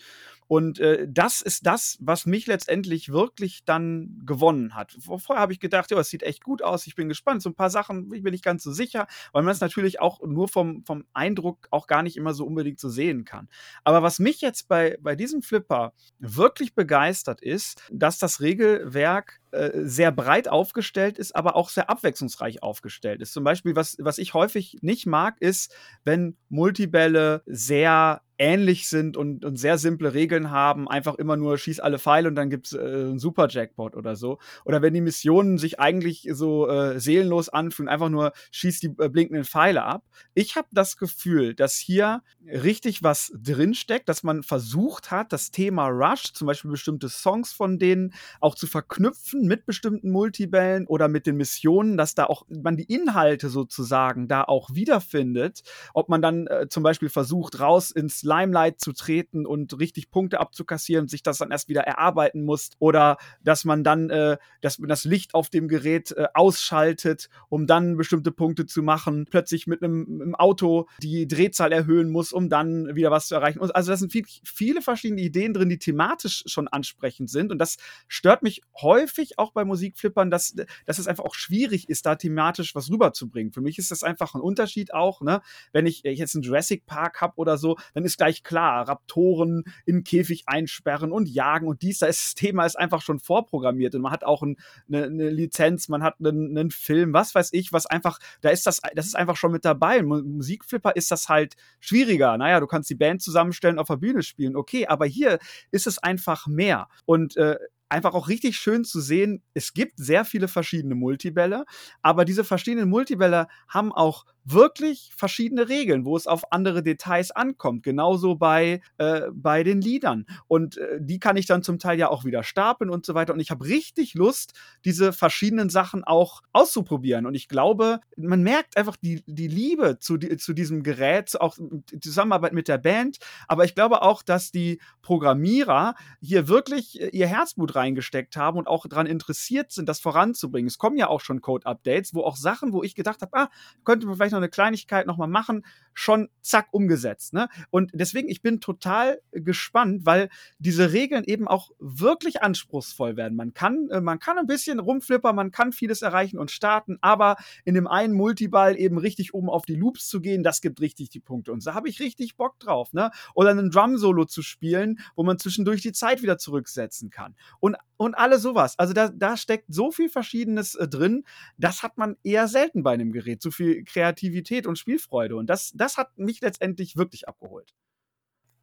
Und äh, das ist das, was mich letztendlich wirklich dann gewonnen hat. Vorher habe ich gedacht, ja, es sieht echt gut aus, ich bin gespannt. So ein paar Sachen ich bin nicht ganz so sicher, weil man es natürlich auch nur vom, vom Eindruck auch gar nicht immer so unbedingt so sehen kann. Aber was mich jetzt bei, bei diesem Flipper wirklich begeistert ist, dass das Regelwerk äh, sehr breit aufgestellt ist, aber auch sehr abwechslungsreich aufgestellt ist. Zum Beispiel, was, was ich häufig nicht mag, ist, wenn Multibälle sehr ähnlich sind und, und sehr simple Regeln haben, einfach immer nur schieß alle Pfeile und dann gibt es äh, einen Super Jackpot oder so. Oder wenn die Missionen sich eigentlich so äh, seelenlos anfühlen, einfach nur schieß die äh, blinkenden Pfeile ab. Ich habe das Gefühl, dass hier richtig was drinsteckt, dass man versucht hat, das Thema Rush, zum Beispiel bestimmte Songs von denen, auch zu verknüpfen mit bestimmten Multibällen oder mit den Missionen, dass da auch man die Inhalte sozusagen da auch wiederfindet. Ob man dann äh, zum Beispiel versucht, raus ins Limelight zu treten und richtig Punkte abzukassieren, sich das dann erst wieder erarbeiten muss oder dass man dann äh, dass man das Licht auf dem Gerät äh, ausschaltet, um dann bestimmte Punkte zu machen, plötzlich mit einem Auto die Drehzahl erhöhen muss, um dann wieder was zu erreichen. Also das sind viel, viele verschiedene Ideen drin, die thematisch schon ansprechend sind und das stört mich häufig auch bei Musikflippern, dass, dass es einfach auch schwierig ist, da thematisch was rüberzubringen. Für mich ist das einfach ein Unterschied auch, ne? Wenn ich, ich jetzt einen Jurassic Park habe oder so, dann ist gleich klar, Raptoren in Käfig einsperren und jagen und dies, das Thema ist einfach schon vorprogrammiert und man hat auch ein, eine, eine, Lizenz, man hat einen, einen, Film, was weiß ich, was einfach, da ist das, das ist einfach schon mit dabei. Musikflipper ist das halt schwieriger. Naja, du kannst die Band zusammenstellen, auf der Bühne spielen, okay, aber hier ist es einfach mehr. Und äh, einfach auch richtig schön zu sehen, es gibt sehr viele verschiedene Multibälle, aber diese verschiedenen Multibälle haben auch wirklich verschiedene Regeln, wo es auf andere Details ankommt. Genauso bei, äh, bei den Liedern. Und äh, die kann ich dann zum Teil ja auch wieder stapeln und so weiter. Und ich habe richtig Lust, diese verschiedenen Sachen auch auszuprobieren. Und ich glaube, man merkt einfach die, die Liebe zu, die, zu diesem Gerät, auch die Zusammenarbeit mit der Band. Aber ich glaube auch, dass die Programmierer hier wirklich äh, ihr Herzblut reingesteckt haben und auch daran interessiert sind, das voranzubringen. Es kommen ja auch schon Code-Updates, wo auch Sachen, wo ich gedacht habe, ah, könnte man vielleicht vielleicht noch eine Kleinigkeit nochmal machen, schon zack umgesetzt. Ne? Und deswegen, ich bin total gespannt, weil diese Regeln eben auch wirklich anspruchsvoll werden. Man kann, äh, man kann ein bisschen rumflippern, man kann vieles erreichen und starten, aber in dem einen Multiball eben richtig oben auf die Loops zu gehen, das gibt richtig die Punkte. Und da habe ich richtig Bock drauf. Ne? Oder einen Drum-Solo zu spielen, wo man zwischendurch die Zeit wieder zurücksetzen kann. Und und alles sowas. Also da, da steckt so viel Verschiedenes äh, drin, das hat man eher selten bei einem Gerät. So viel Kreativität und Spielfreude. Und das, das hat mich letztendlich wirklich abgeholt.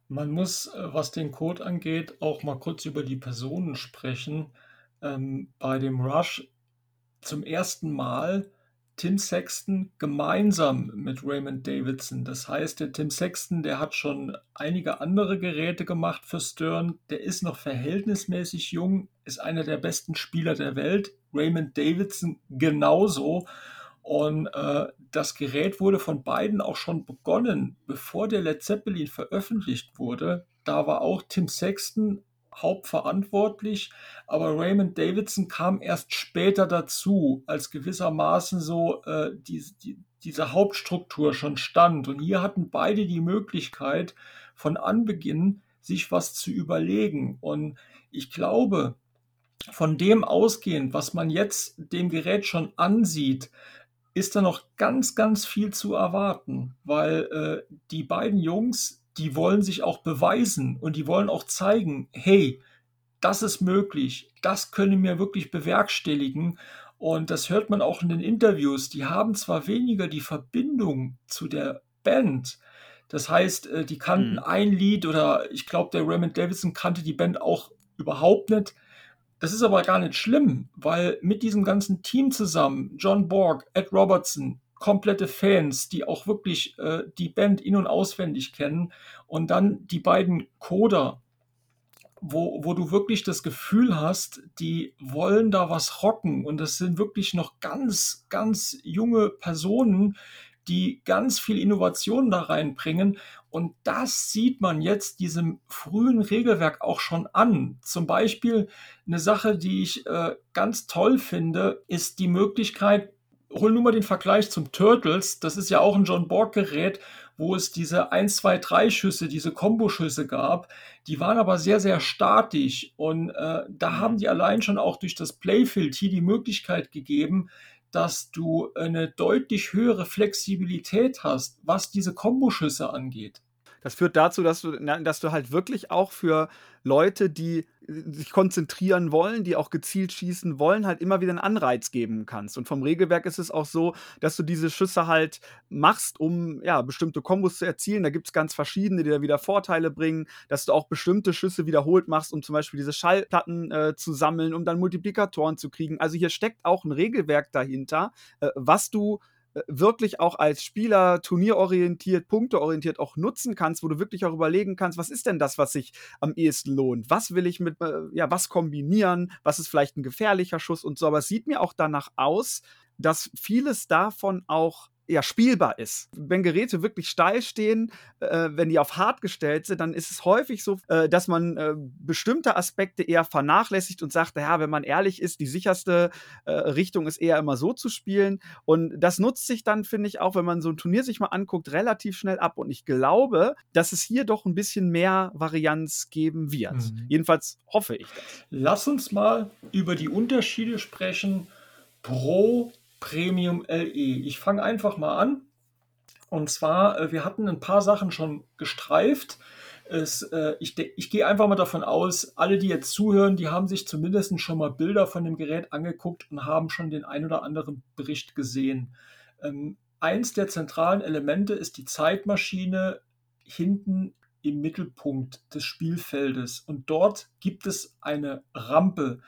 Man muss, äh, was den Code angeht, auch mal kurz über die Personen sprechen. Ähm, bei dem Rush zum ersten Mal Tim Sexton gemeinsam mit Raymond Davidson. Das heißt, der Tim Sexton, der hat schon einige andere Geräte gemacht für Stern. Der ist noch verhältnismäßig jung, ist einer der besten Spieler der Welt. Raymond Davidson genauso. Und äh, das Gerät wurde von beiden auch schon begonnen, bevor der Led Zeppelin veröffentlicht wurde. Da war auch Tim Sexton hauptverantwortlich, aber Raymond Davidson kam erst später dazu, als gewissermaßen so äh, die, die, diese Hauptstruktur schon stand. Und hier hatten beide die Möglichkeit, von Anbeginn sich was zu überlegen. Und ich glaube, von dem ausgehend, was man jetzt dem Gerät schon ansieht, ist da noch ganz, ganz viel zu erwarten, weil äh, die beiden Jungs die wollen sich auch beweisen und die wollen auch zeigen, hey, das ist möglich, das können wir wirklich bewerkstelligen. Und das hört man auch in den Interviews. Die haben zwar weniger die Verbindung zu der Band, das heißt, äh, die kannten mhm. ein Lied oder ich glaube, der Raymond Davidson kannte die Band auch überhaupt nicht. Das ist aber gar nicht schlimm, weil mit diesem ganzen Team zusammen, John Borg, Ed Robertson, komplette Fans, die auch wirklich äh, die Band in- und auswendig kennen. Und dann die beiden Coder, wo, wo du wirklich das Gefühl hast, die wollen da was rocken. Und das sind wirklich noch ganz, ganz junge Personen, die ganz viel Innovation da reinbringen. Und das sieht man jetzt diesem frühen Regelwerk auch schon an. Zum Beispiel eine Sache, die ich äh, ganz toll finde, ist die Möglichkeit, hol nur mal den Vergleich zum Turtles. Das ist ja auch ein John Borg-Gerät, wo es diese 1, 2, 3 Schüsse, diese Komboschüsse gab. Die waren aber sehr, sehr statisch. Und äh, da haben die allein schon auch durch das Playfield hier die Möglichkeit gegeben, dass du eine deutlich höhere Flexibilität hast, was diese Komboschüsse angeht. Das führt dazu, dass du, dass du halt wirklich auch für Leute, die sich konzentrieren wollen, die auch gezielt schießen wollen, halt immer wieder einen Anreiz geben kannst. Und vom Regelwerk ist es auch so, dass du diese Schüsse halt machst, um ja, bestimmte Kombos zu erzielen. Da gibt es ganz verschiedene, die da wieder Vorteile bringen, dass du auch bestimmte Schüsse wiederholt machst, um zum Beispiel diese Schallplatten äh, zu sammeln, um dann Multiplikatoren zu kriegen. Also hier steckt auch ein Regelwerk dahinter, äh, was du wirklich auch als Spieler turnierorientiert, punkteorientiert auch nutzen kannst, wo du wirklich auch überlegen kannst, was ist denn das, was sich am ehesten lohnt? Was will ich mit, äh, ja, was kombinieren? Was ist vielleicht ein gefährlicher Schuss und so? Aber es sieht mir auch danach aus, dass vieles davon auch ja, spielbar ist. Wenn Geräte wirklich steil stehen, äh, wenn die auf hart gestellt sind, dann ist es häufig so, äh, dass man äh, bestimmte Aspekte eher vernachlässigt und sagt, ja, wenn man ehrlich ist, die sicherste äh, Richtung ist eher immer so zu spielen. Und das nutzt sich dann, finde ich, auch, wenn man so ein Turnier sich mal anguckt, relativ schnell ab. Und ich glaube, dass es hier doch ein bisschen mehr Varianz geben wird. Mhm. Jedenfalls hoffe ich das. Lass uns mal über die Unterschiede sprechen pro Premium LE. Ich fange einfach mal an. Und zwar, äh, wir hatten ein paar Sachen schon gestreift. Es, äh, ich, ich gehe einfach mal davon aus, alle, die jetzt zuhören, die haben sich zumindest schon mal Bilder von dem Gerät angeguckt und haben schon den ein oder anderen Bericht gesehen. Ähm, eins der zentralen Elemente ist die Zeitmaschine hinten im Mittelpunkt des Spielfeldes. Und dort gibt es eine Rampe.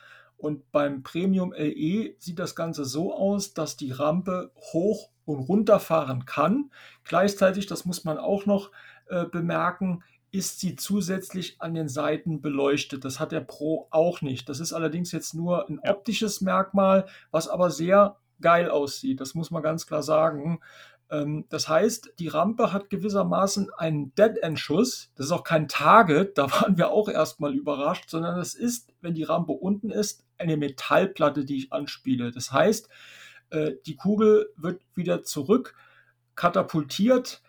Und beim Premium LE sieht das Ganze so aus, dass die Rampe hoch und runterfahren kann. Gleichzeitig, das muss man auch noch äh, bemerken, ist sie zusätzlich an den Seiten beleuchtet. Das hat der Pro auch nicht. Das ist allerdings jetzt nur ein optisches Merkmal, was aber sehr geil aussieht. Das muss man ganz klar sagen. Ähm, das heißt, die Rampe hat gewissermaßen einen Dead-End-Schuss. Das ist auch kein Target, da waren wir auch erstmal überrascht, sondern es ist, wenn die Rampe unten ist, eine Metallplatte, die ich anspiele. Das heißt, äh, die Kugel wird wieder zurück katapultiert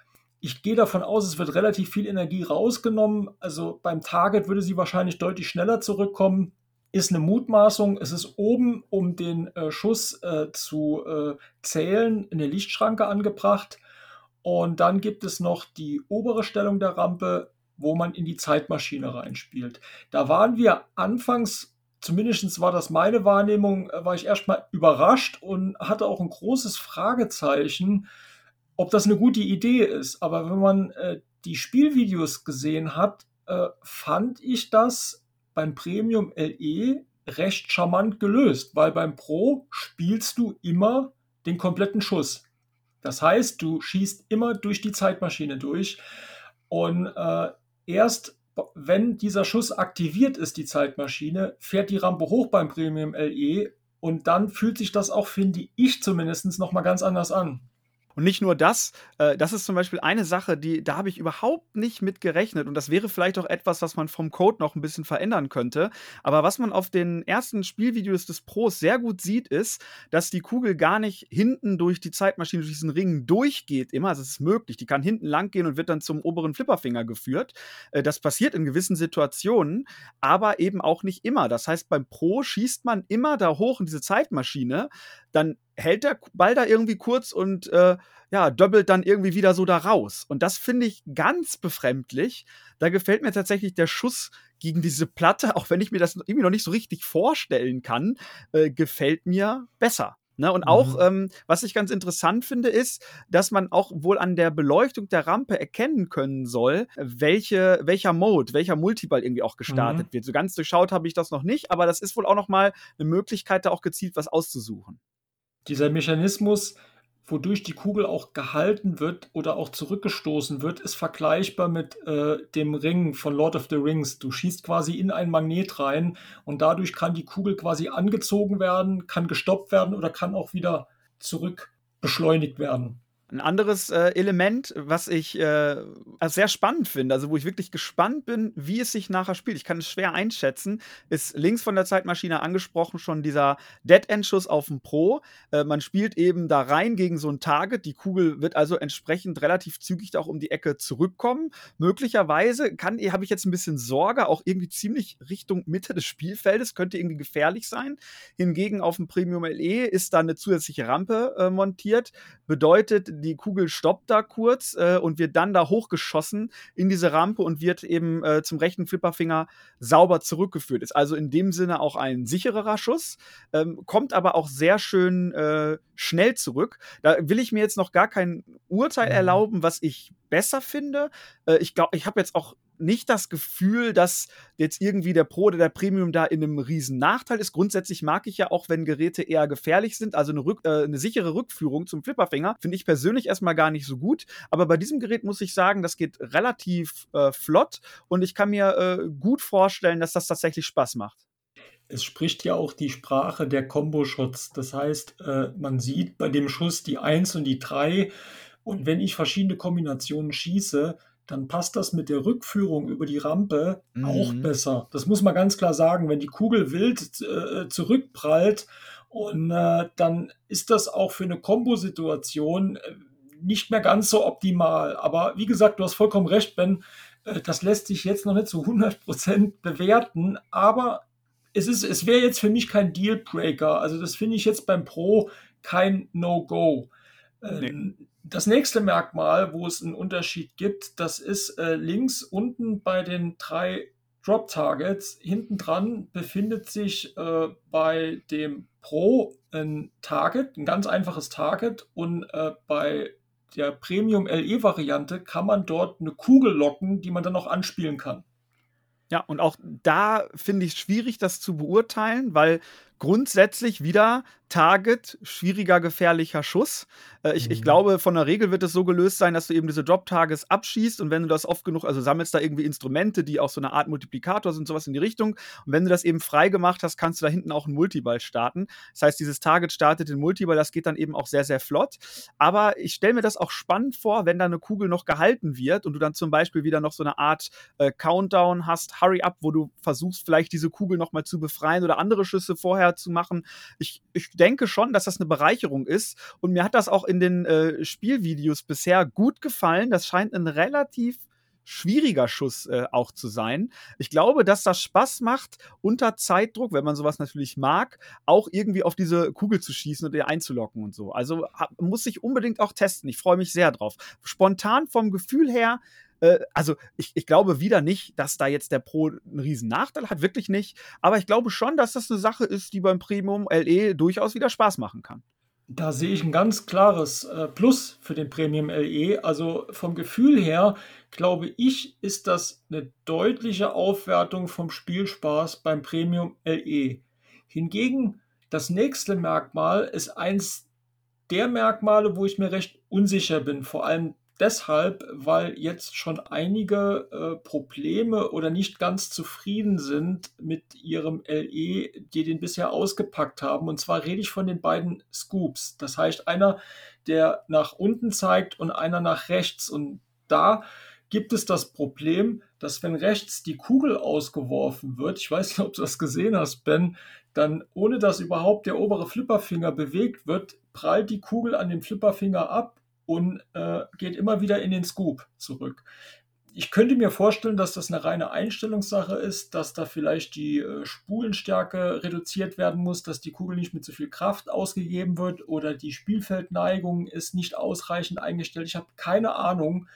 ich gehe davon aus, es wird relativ viel Energie rausgenommen. Also beim Target würde sie wahrscheinlich deutlich schneller zurückkommen. Ist eine Mutmaßung. Es ist oben, um den äh, Schuss äh, zu äh, zählen, eine Lichtschranke angebracht. Und dann gibt es noch die obere Stellung der Rampe, wo man in die Zeitmaschine reinspielt. Da waren wir anfangs, zumindest war das meine Wahrnehmung, äh, war ich erstmal überrascht und hatte auch ein großes Fragezeichen, ob das eine gute Idee ist. Aber wenn man äh, die Spielvideos gesehen hat, äh, fand ich das beim Premium LE recht charmant gelöst, weil beim Pro spielst du immer den kompletten Schuss. Das heißt, du schießt immer durch die Zeitmaschine durch und äh, erst wenn dieser Schuss aktiviert ist, die Zeitmaschine, fährt die Rampe hoch beim Premium LE und dann fühlt sich das auch, finde ich zumindest, nochmal ganz anders an. Und nicht nur das, äh, das ist zum Beispiel eine Sache, die, da habe ich überhaupt nicht mit gerechnet. Und das wäre vielleicht auch etwas, was man vom Code noch ein bisschen verändern könnte. Aber was man auf den ersten Spielvideos des Pros sehr gut sieht, ist, dass die Kugel gar nicht hinten durch die Zeitmaschine, durch diesen Ring durchgeht. Immer, also es ist möglich. Die kann hinten lang gehen und wird dann zum oberen Flipperfinger geführt. Äh, das passiert in gewissen Situationen, aber eben auch nicht immer. Das heißt, beim Pro schießt man immer da hoch in diese Zeitmaschine. Dann hält der Ball da irgendwie kurz und äh, ja, doppelt dann irgendwie wieder so da raus. Und das finde ich ganz befremdlich. Da gefällt mir tatsächlich der Schuss gegen diese Platte, auch wenn ich mir das irgendwie noch nicht so richtig vorstellen kann, äh, gefällt mir besser. Ne, und auch, mhm. ähm, was ich ganz interessant finde, ist, dass man auch wohl an der Beleuchtung der Rampe erkennen können soll, welche, welcher Mode, welcher Multiball irgendwie auch gestartet mhm. wird. So ganz durchschaut habe ich das noch nicht, aber das ist wohl auch noch mal eine Möglichkeit, da auch gezielt was auszusuchen dieser Mechanismus, wodurch die Kugel auch gehalten wird oder auch zurückgestoßen wird, ist vergleichbar mit äh, dem Ring von Lord of the Rings. Du schießt quasi in ein Magnet rein und dadurch kann die Kugel quasi angezogen werden, kann gestoppt werden oder kann auch wieder zurück beschleunigt werden. Ein anderes äh, Element, was ich äh, sehr spannend finde, also wo ich wirklich gespannt bin, wie es sich nachher spielt, ich kann es schwer einschätzen, ist links von der Zeitmaschine angesprochen schon dieser Dead-End-Schuss auf dem Pro. Äh, man spielt eben da rein gegen so ein Target, die Kugel wird also entsprechend relativ zügig auch um die Ecke zurückkommen. Möglicherweise kann, habe ich jetzt ein bisschen Sorge, auch irgendwie ziemlich Richtung Mitte des Spielfeldes, könnte irgendwie gefährlich sein. Hingegen auf dem Premium LE ist da eine zusätzliche Rampe äh, montiert, bedeutet, die Kugel stoppt da kurz äh, und wird dann da hochgeschossen in diese Rampe und wird eben äh, zum rechten Flipperfinger sauber zurückgeführt. Ist also in dem Sinne auch ein sichererer Schuss, ähm, kommt aber auch sehr schön äh, schnell zurück. Da will ich mir jetzt noch gar kein Urteil mhm. erlauben, was ich besser finde. Äh, ich glaube, ich habe jetzt auch nicht das Gefühl, dass jetzt irgendwie der Pro oder der Premium da in einem riesen Nachteil ist. Grundsätzlich mag ich ja auch, wenn Geräte eher gefährlich sind, also eine, Rück, äh, eine sichere Rückführung zum Flipperfinger, finde ich persönlich erstmal gar nicht so gut. Aber bei diesem Gerät muss ich sagen, das geht relativ äh, flott und ich kann mir äh, gut vorstellen, dass das tatsächlich Spaß macht es spricht ja auch die Sprache der Combo-Shots. Das heißt, äh, man sieht bei dem Schuss die 1 und die 3. Und wenn ich verschiedene Kombinationen schieße, dann passt das mit der Rückführung über die Rampe mhm. auch besser. Das muss man ganz klar sagen. Wenn die Kugel wild äh, zurückprallt und äh, dann ist das auch für eine Kombosituation äh, nicht mehr ganz so optimal. Aber wie gesagt, du hast vollkommen recht, Ben. Äh, das lässt sich jetzt noch nicht zu 100% bewerten, aber es, es wäre jetzt für mich kein Dealbreaker. Also das finde ich jetzt beim Pro kein No-Go. Nee. Ähm, Das nächste Merkmal, wo es einen Unterschied gibt, das ist äh, links unten bei den drei Drop Targets. Hinten dran befindet sich äh, bei dem Pro ein Target, ein ganz einfaches Target und äh, bei der Premium LE-Variante kann man dort eine Kugel locken, die man dann noch anspielen kann. Ja, und auch da finde ich es schwierig, das zu beurteilen, weil grundsätzlich wieder Target, schwieriger, gefährlicher Schuss. Äh, ich, mhm. ich glaube, von der Regel wird es so gelöst sein, dass du eben diese Drop-Targets abschießt und wenn du das oft genug, also sammelst da irgendwie Instrumente, die auch so eine Art Multiplikator sind, sowas in die Richtung. Und wenn du das eben frei gemacht hast, kannst du da hinten auch einen Multiball starten. Das heißt, dieses Target startet den Multiball, das geht dann eben auch sehr, sehr flott. Aber ich stelle mir das auch spannend vor, wenn da eine Kugel noch gehalten wird und du dann zum Beispiel wieder noch so eine Art äh, Countdown hast, Hurry Up, wo du versuchst, vielleicht diese Kugel nochmal zu befreien oder andere Schüsse vorher zu machen. Ich, ich denke schon, dass das eine Bereicherung ist. Und mir hat das auch in den äh, Spielvideos bisher gut gefallen. Das scheint ein relativ schwieriger Schuss äh, auch zu sein. Ich glaube, dass das Spaß macht, unter Zeitdruck, wenn man sowas natürlich mag, auch irgendwie auf diese Kugel zu schießen und ihr einzulocken und so. Also hab, muss ich unbedingt auch testen. Ich freue mich sehr drauf. Spontan vom Gefühl her äh, also ich, ich glaube wieder nicht, dass da jetzt der Pro einen riesen Nachteil hat, wirklich nicht. Aber ich glaube schon, dass das eine Sache ist, die beim Premium LE durchaus wieder Spaß machen kann. Da sehe ich ein ganz klares äh, Plus für den Premium LE. Also vom Gefühl her, glaube ich, ist das eine deutliche Aufwertung vom Spielspaß beim Premium LE. Hingegen das nächste Merkmal ist eins der Merkmale, wo ich mir recht unsicher bin, vor allem deshalb, weil jetzt schon einige äh, Probleme oder nicht ganz zufrieden sind mit ihrem LE, die den bisher ausgepackt haben. Und zwar rede ich von den beiden Scoops. Das heißt, einer, der nach unten zeigt und einer nach rechts. Und da gibt es das Problem, dass wenn rechts die Kugel ausgeworfen wird, ich weiß nicht, ob du das gesehen hast, Ben, dann ohne dass überhaupt der obere Flipperfinger bewegt wird, prallt die Kugel an dem Flipperfinger ab und äh, geht immer wieder in den Scoop zurück. Ich könnte mir vorstellen, dass das eine reine Einstellungssache ist, dass da vielleicht die äh, Spulenstärke reduziert werden muss, dass die Kugel nicht mit so viel Kraft ausgegeben wird oder die Spielfeldneigung ist nicht ausreichend eingestellt. Ich habe keine Ahnung.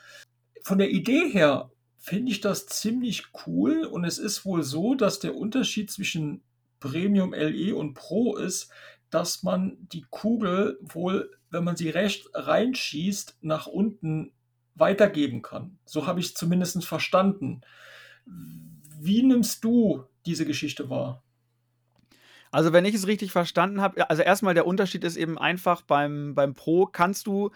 Von der Idee her finde ich das ziemlich cool und es ist wohl so, dass der Unterschied zwischen Premium LE und Pro ist, dass man die Kugel wohl, wenn man sie recht reinschießt, nach unten weitergeben kann. So habe ich es zumindest verstanden. Wie nimmst du diese Geschichte wahr? Also, wenn ich es richtig verstanden habe, also erstmal der Unterschied ist eben einfach, beim, beim Pro kannst du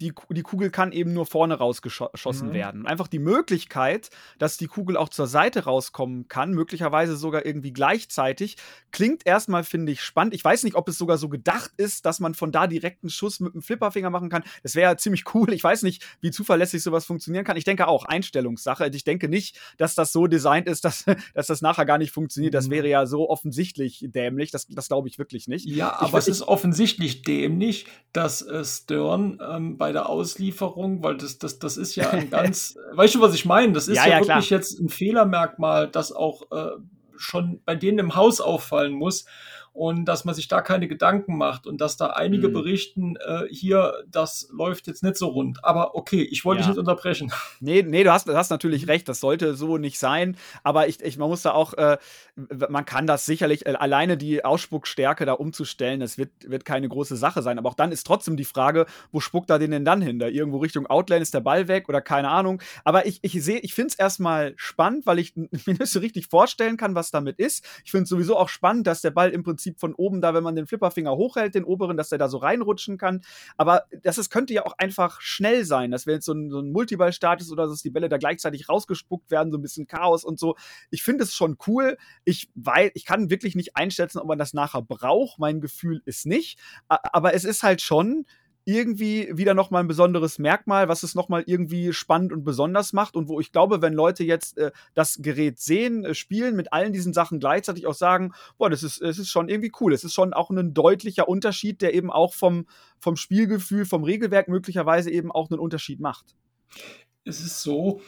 die, die Kugel kann eben nur vorne rausgeschossen mhm. werden. Einfach die Möglichkeit, dass die Kugel auch zur Seite rauskommen kann, möglicherweise sogar irgendwie gleichzeitig, klingt erstmal, finde ich, spannend. Ich weiß nicht, ob es sogar so gedacht ist, dass man von da direkt einen Schuss mit dem Flipperfinger machen kann. Das wäre ziemlich cool. Ich weiß nicht, wie zuverlässig sowas funktionieren kann. Ich denke auch, Einstellungssache. Ich denke nicht, dass das so designt ist, dass, *laughs* dass das nachher gar nicht funktioniert. Das mhm. wäre ja so offensichtlich dämlich. Das, das glaube ich wirklich nicht. Ja, aber ich, es ist offensichtlich dämlich, dass äh, Stern ähm, bei der Auslieferung, weil das, das, das ist ja ein *laughs* ganz, weißt du, was ich meine? Das ist ja, ja, ja wirklich klar. jetzt ein Fehlermerkmal, das auch äh, schon bei denen im Haus auffallen muss und dass man sich da keine Gedanken macht und dass da einige mhm. berichten, äh, hier, das läuft jetzt nicht so rund. Aber okay, ich wollte ja. dich nicht unterbrechen. *laughs* Nee, nee, du hast, du hast natürlich recht, das sollte so nicht sein. Aber ich, ich man muss da auch, äh, man kann das sicherlich, äh, alleine die Ausspuckstärke da umzustellen, das wird, wird keine große Sache sein. Aber auch dann ist trotzdem die Frage, wo spuckt er den denn dann hin? Da irgendwo Richtung Outline ist der Ball weg oder keine Ahnung. Aber ich, ich sehe, ich finde es erstmal spannend, weil ich *laughs* mir nicht so richtig vorstellen kann, was damit ist. Ich finde es sowieso auch spannend, dass der Ball im Prinzip Prinzip von oben da, wenn man den Flipperfinger hochhält, den oberen, dass der da so reinrutschen kann. Aber das ist, könnte ja auch einfach schnell sein, dass wenn jetzt so ein, so ein Multiball-Start ist oder dass die Bälle da gleichzeitig rausgespuckt werden, so ein bisschen Chaos und so. Ich finde es schon cool. Ich, weil, ich kann wirklich nicht einschätzen, ob man das nachher braucht. Mein Gefühl ist nicht. Aber es ist halt schon irgendwie wieder nochmal ein besonderes Merkmal, was es nochmal irgendwie spannend und besonders macht und wo ich glaube, wenn Leute jetzt äh, das Gerät sehen, äh, spielen, mit allen diesen Sachen gleichzeitig auch sagen, boah, das ist, das ist schon irgendwie cool. Es ist schon auch ein deutlicher Unterschied, der eben auch vom, vom Spielgefühl, vom Regelwerk möglicherweise eben auch einen Unterschied macht. es ist so,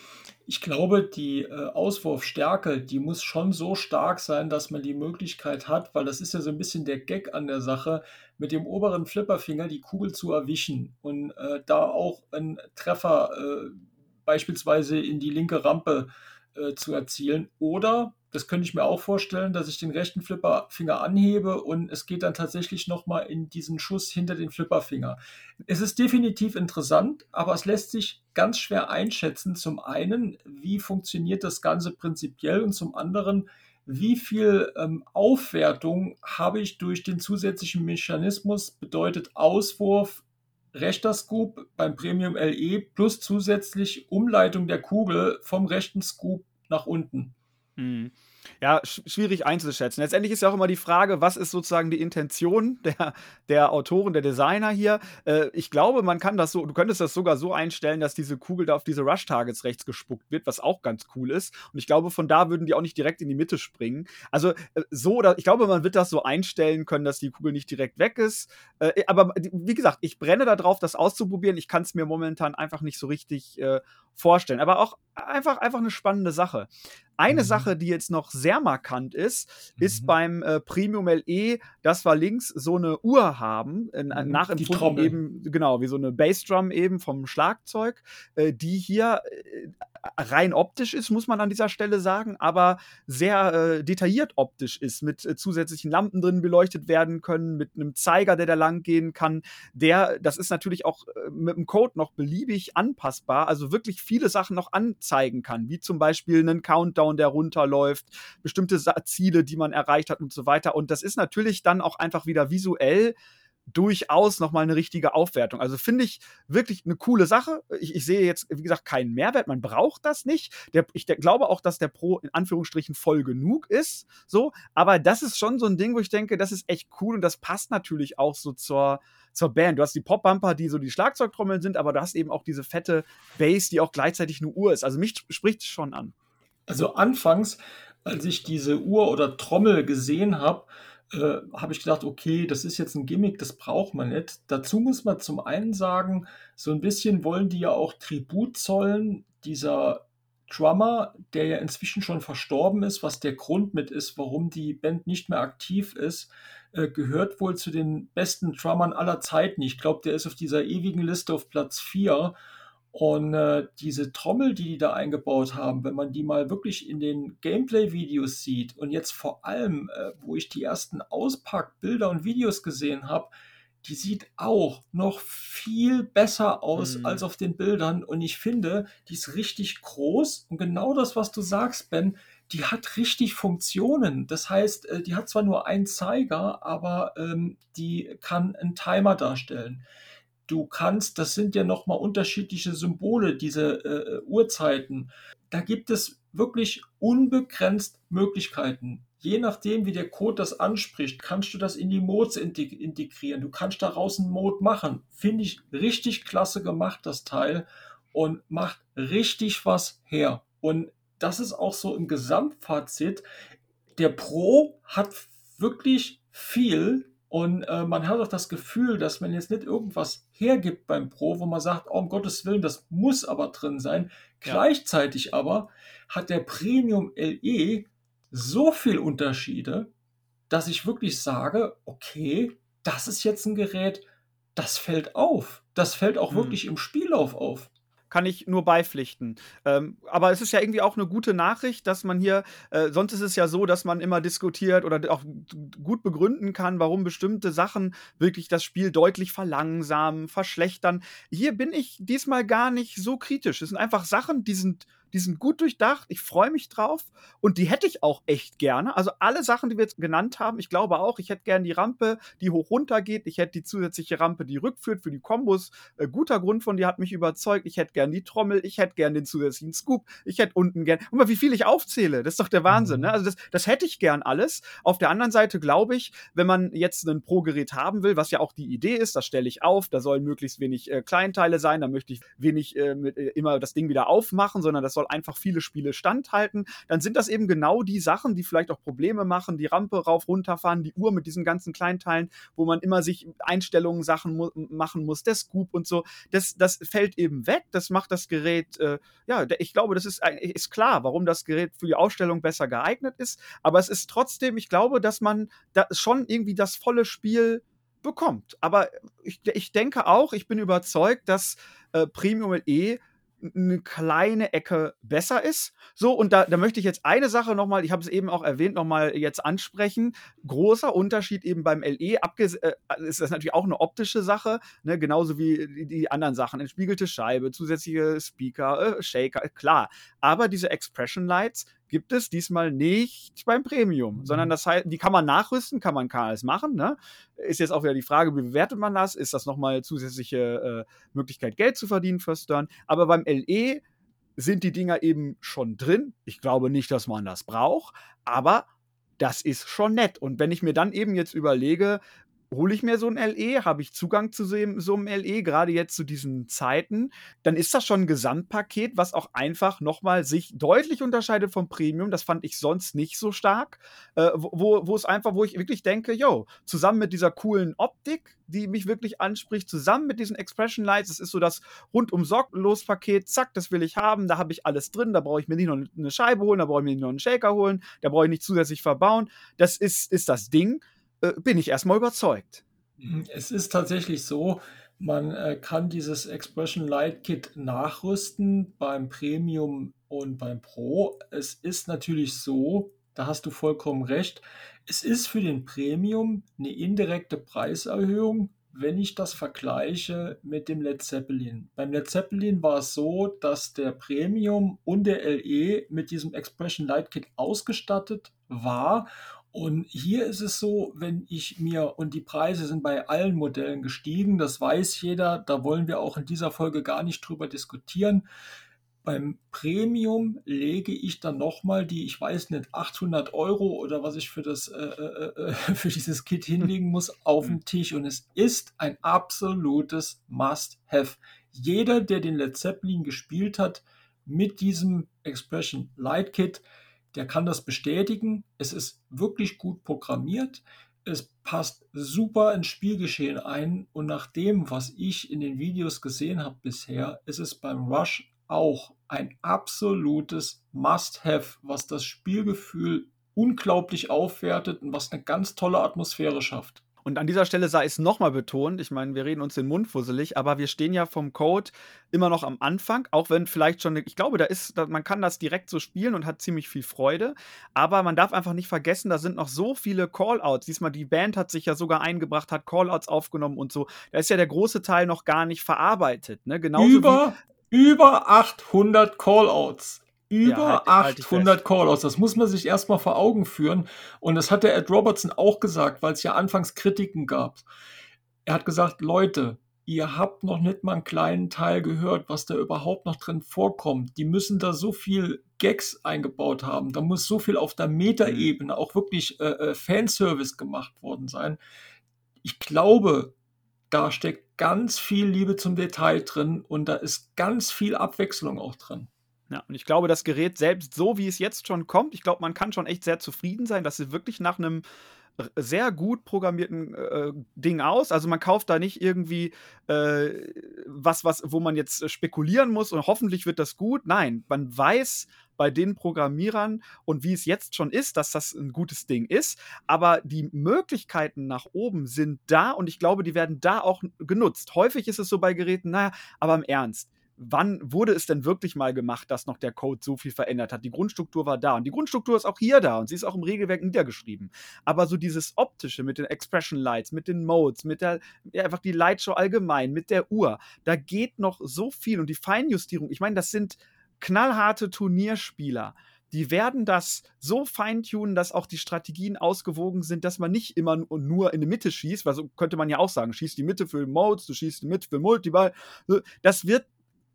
ich glaube, die äh, Auswurfstärke, die muss schon so stark sein, dass man die Möglichkeit hat, weil das ist ja so ein bisschen der Gag an der Sache, mit dem oberen Flipperfinger die Kugel zu erwischen und äh, da auch einen Treffer äh, beispielsweise in die linke Rampe äh, zu erzielen. Oder das könnte ich mir auch vorstellen, dass ich den rechten Flipperfinger anhebe und es geht dann tatsächlich nochmal in diesen Schuss hinter den Flipperfinger. Es ist definitiv interessant, aber es lässt sich ganz schwer einschätzen. Zum einen, wie funktioniert das Ganze prinzipiell und zum anderen, wie viel ähm, Aufwertung habe ich durch den zusätzlichen Mechanismus, bedeutet Auswurf, rechter Scoop beim Premium LE plus zusätzlich Umleitung der Kugel vom rechten Scoop nach unten. Mhm. Ja, sch schwierig einzuschätzen. Letztendlich ist ja auch immer die Frage, was ist sozusagen die Intention *laughs* der, der Autoren, der Designer hier? Äh, ich glaube, man kann das so, du könntest das sogar so einstellen, dass diese Kugel da auf diese Rush-Targets rechts gespuckt wird, was auch ganz cool ist. Und ich glaube, von da würden die auch nicht direkt in die Mitte springen. Also äh, so, oder ich glaube, man wird das so einstellen können, dass die Kugel nicht direkt weg ist. Äh, aber wie gesagt, ich brenne darauf, das auszuprobieren. Ich kann es mir momentan einfach nicht so richtig äh, vorstellen. Aber auch einfach, einfach eine spannende Sache. Eine mhm. Sache, die jetzt noch sehr markant ist, mhm. ist beim äh, Premium LE, dass wir links so eine Uhr haben, äh, mhm. nachempfunden eben, genau, wie so eine Bassdrum eben vom Schlagzeug, äh, die hier äh, rein optisch ist, muss man an dieser Stelle sagen, aber sehr äh, detailliert optisch ist, mit äh, zusätzlichen Lampen drin beleuchtet werden können, mit einem Zeiger, der da lang gehen kann. Der, das ist natürlich auch äh, mit dem Code noch beliebig anpassbar, also wirklich viele Sachen noch anzeigen kann, wie zum Beispiel einen Countdown, der runterläuft, bestimmte Ziele, die man erreicht hat und so weiter. Und das ist natürlich dann auch einfach wieder visuell durchaus nochmal eine richtige Aufwertung. Also finde ich wirklich eine coole Sache. Ich, ich, sehe jetzt, wie gesagt, keinen Mehrwert. Man braucht das nicht. Der, ich der, glaube auch, dass der Pro in Anführungsstrichen voll genug ist. So, aber das ist schon so ein Ding, wo ich denke, das ist echt cool und das passt natürlich auch so zur, zur Band. Du hast die Pop-Bumper, die so die Schlagzeugtrommeln sind, aber du hast eben auch diese fette Bass, die auch gleichzeitig eine Uhr ist. Also mich spricht es schon an. Also anfangs, als ich diese Uhr oder Trommel gesehen habe, äh, habe ich gedacht, okay, das ist jetzt ein Gimmick, das braucht man nicht. Dazu muss man zum einen sagen, so ein bisschen wollen die ja auch Tribut zollen, dieser Drummer, der ja inzwischen schon verstorben ist, was der Grund mit ist, warum die Band nicht mehr aktiv ist, äh, gehört wohl zu den besten Drummern aller Zeiten. Ich glaube, der ist auf dieser ewigen Liste auf Platz 4 und äh, diese Trommel, die die da eingebaut haben, wenn man die mal wirklich in den Gameplay-Videos sieht und jetzt vor allem, äh, wo ich die ersten Auspackbilder und Videos gesehen habe, die sieht auch noch viel besser aus mhm. als auf den Bildern. Und ich finde, die ist richtig groß. Und genau das, was du sagst, Ben, die hat richtig Funktionen. Das heißt, äh, die hat zwar nur einen Zeiger, aber ähm, die kann einen Timer darstellen du kannst, das sind ja nochmal unterschiedliche Symbole, diese äh, Uhrzeiten. Da gibt es wirklich unbegrenzt Möglichkeiten. Je nachdem, wie der Code das anspricht, kannst du das in die Modes integrieren. Du kannst daraus einen Mode machen. Finde ich richtig klasse gemacht, das Teil. Und macht richtig was her. Und das ist auch so im Gesamtfazit. Der Pro hat wirklich viel und äh, man hat auch das Gefühl, dass man jetzt nicht irgendwas hergibt beim Pro, wo man sagt, oh, um Gottes Willen, das muss aber drin sein. Ja. Gleichzeitig aber hat der Premium LE so viel Unterschiede, dass ich wirklich sage, okay, das ist jetzt ein Gerät, das fällt auf. Das fällt auch hm. wirklich im Spiellauf auf kann ich nur beipflichten. Ähm, aber es ist ja irgendwie auch eine gute Nachricht, dass man hier, äh, sonst ist es ja so, dass man immer diskutiert oder auch gut begründen kann, warum bestimmte Sachen wirklich das Spiel deutlich verlangsamen, verschlechtern. Hier bin ich diesmal gar nicht so kritisch. Es sind einfach Sachen, die sind die sind gut durchdacht. Ich freue mich drauf und die hätte ich auch echt gerne. Also alle Sachen, die wir jetzt genannt haben, ich glaube auch, ich hätte gerne die Rampe, die hoch runter geht. Ich hätte die zusätzliche Rampe, die rückführt für die Kombos. Äh, guter Grund von dir hat mich überzeugt. Ich hätte gerne die Trommel, ich hätte gerne den zusätzlichen Scoop, ich hätte unten gern. Guck mal, wie viel ich aufzähle. Das ist doch der Wahnsinn. Ne? Mhm. Also das, das hätte ich gern alles. Auf der anderen Seite glaube ich, wenn man jetzt ein Pro-Gerät haben will, was ja auch die Idee ist, das stelle ich auf, da sollen möglichst wenig äh, Kleinteile sein, da möchte ich wenig äh, mit, äh, immer das Ding wieder aufmachen, sondern das soll einfach viele Spiele standhalten, dann sind das eben genau die Sachen, die vielleicht auch Probleme machen, die Rampe rauf, runterfahren, die Uhr mit diesen ganzen Kleinteilen, wo man immer sich Einstellungen Sachen mu machen muss, der Scoop und so. Das, das fällt eben weg. Das macht das Gerät, äh, ja, ich glaube, das ist, ist klar, warum das Gerät für die Ausstellung besser geeignet ist. Aber es ist trotzdem, ich glaube, dass man da schon irgendwie das volle Spiel bekommt. Aber ich, ich denke auch, ich bin überzeugt, dass äh, Premium LE eine kleine Ecke besser ist. So, und da, da möchte ich jetzt eine Sache nochmal, ich habe es eben auch erwähnt, nochmal jetzt ansprechen. Großer Unterschied eben beim LE, abges äh, ist das natürlich auch eine optische Sache, ne? genauso wie die, die anderen Sachen. Entspiegelte Scheibe, zusätzliche Speaker, äh, Shaker, klar. Aber diese Expression Lights gibt es diesmal nicht beim Premium, mhm. sondern das heißt, die kann man nachrüsten, kann man alles machen. Ne? Ist jetzt auch wieder die Frage, wie bewertet man das? Ist das nochmal zusätzliche äh, Möglichkeit, Geld zu verdienen für Stern? Aber beim LE sind die Dinger eben schon drin. Ich glaube nicht, dass man das braucht, aber das ist schon nett. Und wenn ich mir dann eben jetzt überlege, hole ich mir so ein LE, habe ich Zugang zu so einem LE, gerade jetzt zu diesen Zeiten, dann ist das schon ein Gesamtpaket, was auch einfach nochmal sich deutlich unterscheidet vom Premium. Das fand ich sonst nicht so stark. Äh, wo, wo es einfach, wo ich wirklich denke, yo, zusammen mit dieser coolen Optik, die mich wirklich anspricht, zusammen mit diesen Expression Lights, das ist so das rundum sorglos Paket, zack, das will ich haben, da habe ich alles drin, da brauche ich mir nicht noch eine Scheibe holen, da brauche ich mir nicht noch einen Shaker holen, da brauche ich nicht zusätzlich verbauen. Das ist, ist das Ding. Äh, bin ich erstmal überzeugt. Mhm, es ist tatsächlich so, man äh, kann dieses Expression Light Kit nachrüsten beim Premium und beim Pro. Es ist natürlich so, da hast du vollkommen recht, es ist für den Premium eine indirekte Preiserhöhung, wenn ich das vergleiche mit dem Led Zeppelin. Beim Led Zeppelin war es so, dass der Premium und der LE mit diesem Expression Light Kit ausgestattet war und hier ist es so, wenn ich mir, und die Preise sind bei allen Modellen gestiegen, das weiß jeder, da wollen wir auch in dieser Folge gar nicht drüber diskutieren. Beim Premium lege ich dann nochmal die, ich weiß nicht, 800 Euro oder was ich für, das, äh, äh, äh *laughs* für dieses Kit hinlegen muss, auf den Tisch. Und es ist ein absolutes Must-Have. Jeder, der den Led Zeppelin gespielt hat, mit diesem Expression Light Kit, der kann das bestätigen. Es ist wirklich gut programmiert. Es passt super ins Spielgeschehen ein. Und nach dem, was ich in den Videos gesehen habe bisher, ist es beim Rush auch ein absolutes Must-Have, was das Spielgefühl unglaublich aufwertet und was eine ganz tolle Atmosphäre schafft. Und an dieser Stelle sei es nochmal betont, ich meine, wir reden uns den Mund fusselig, aber wir stehen ja vom Code immer noch am Anfang, auch wenn vielleicht schon, ich glaube, da ist, man kann das direkt so spielen und hat ziemlich viel Freude, aber man darf einfach nicht vergessen, da sind noch so viele Callouts. Diesmal die Band hat sich ja sogar eingebracht, hat Callouts aufgenommen und so. Da ist ja der große Teil noch gar nicht verarbeitet. Ne? Genauso über, über 800 Callouts. Über ja, halt, 800 halt Callouts. Das muss man sich erstmal vor Augen führen. Und das hat der Ed Robertson auch gesagt, weil es ja anfangs Kritiken gab. Er hat gesagt, Leute, ihr habt noch nicht mal einen kleinen Teil gehört, was da überhaupt noch drin vorkommt. Die müssen da so viel Gags eingebaut haben. Da muss so viel auf der Metaebene auch wirklich äh, äh, Fanservice gemacht worden sein. Ich glaube, da steckt ganz viel Liebe zum Detail drin und da ist ganz viel Abwechslung auch drin. Ja, und ich glaube, das Gerät selbst so, wie es jetzt schon kommt, ich glaube, man kann schon echt sehr zufrieden sein, dass sie wirklich nach einem sehr gut programmierten äh, Ding aus. Also man kauft da nicht irgendwie äh, was, was, wo man jetzt spekulieren muss und hoffentlich wird das gut. Nein, man weiß bei den Programmierern und wie es jetzt schon ist, dass das ein gutes Ding ist. Aber die Möglichkeiten nach oben sind da und ich glaube, die werden da auch genutzt. Häufig ist es so bei Geräten, naja, aber im Ernst wann wurde es denn wirklich mal gemacht, dass noch der Code so viel verändert hat? Die Grundstruktur war da und die Grundstruktur ist auch hier da und sie ist auch im Regelwerk niedergeschrieben. Aber so dieses optische mit den Expression Lights, mit den Modes, mit der ja, einfach die Lightshow allgemein, mit der Uhr, da geht noch so viel und die Feinjustierung. Ich meine, das sind knallharte Turnierspieler die werden das so feintunen, dass auch die Strategien ausgewogen sind, dass man nicht immer nur in die Mitte schießt, weil so könnte man ja auch sagen, schießt die Mitte für Modes, du schießt die Mitte für Multiball. Das wird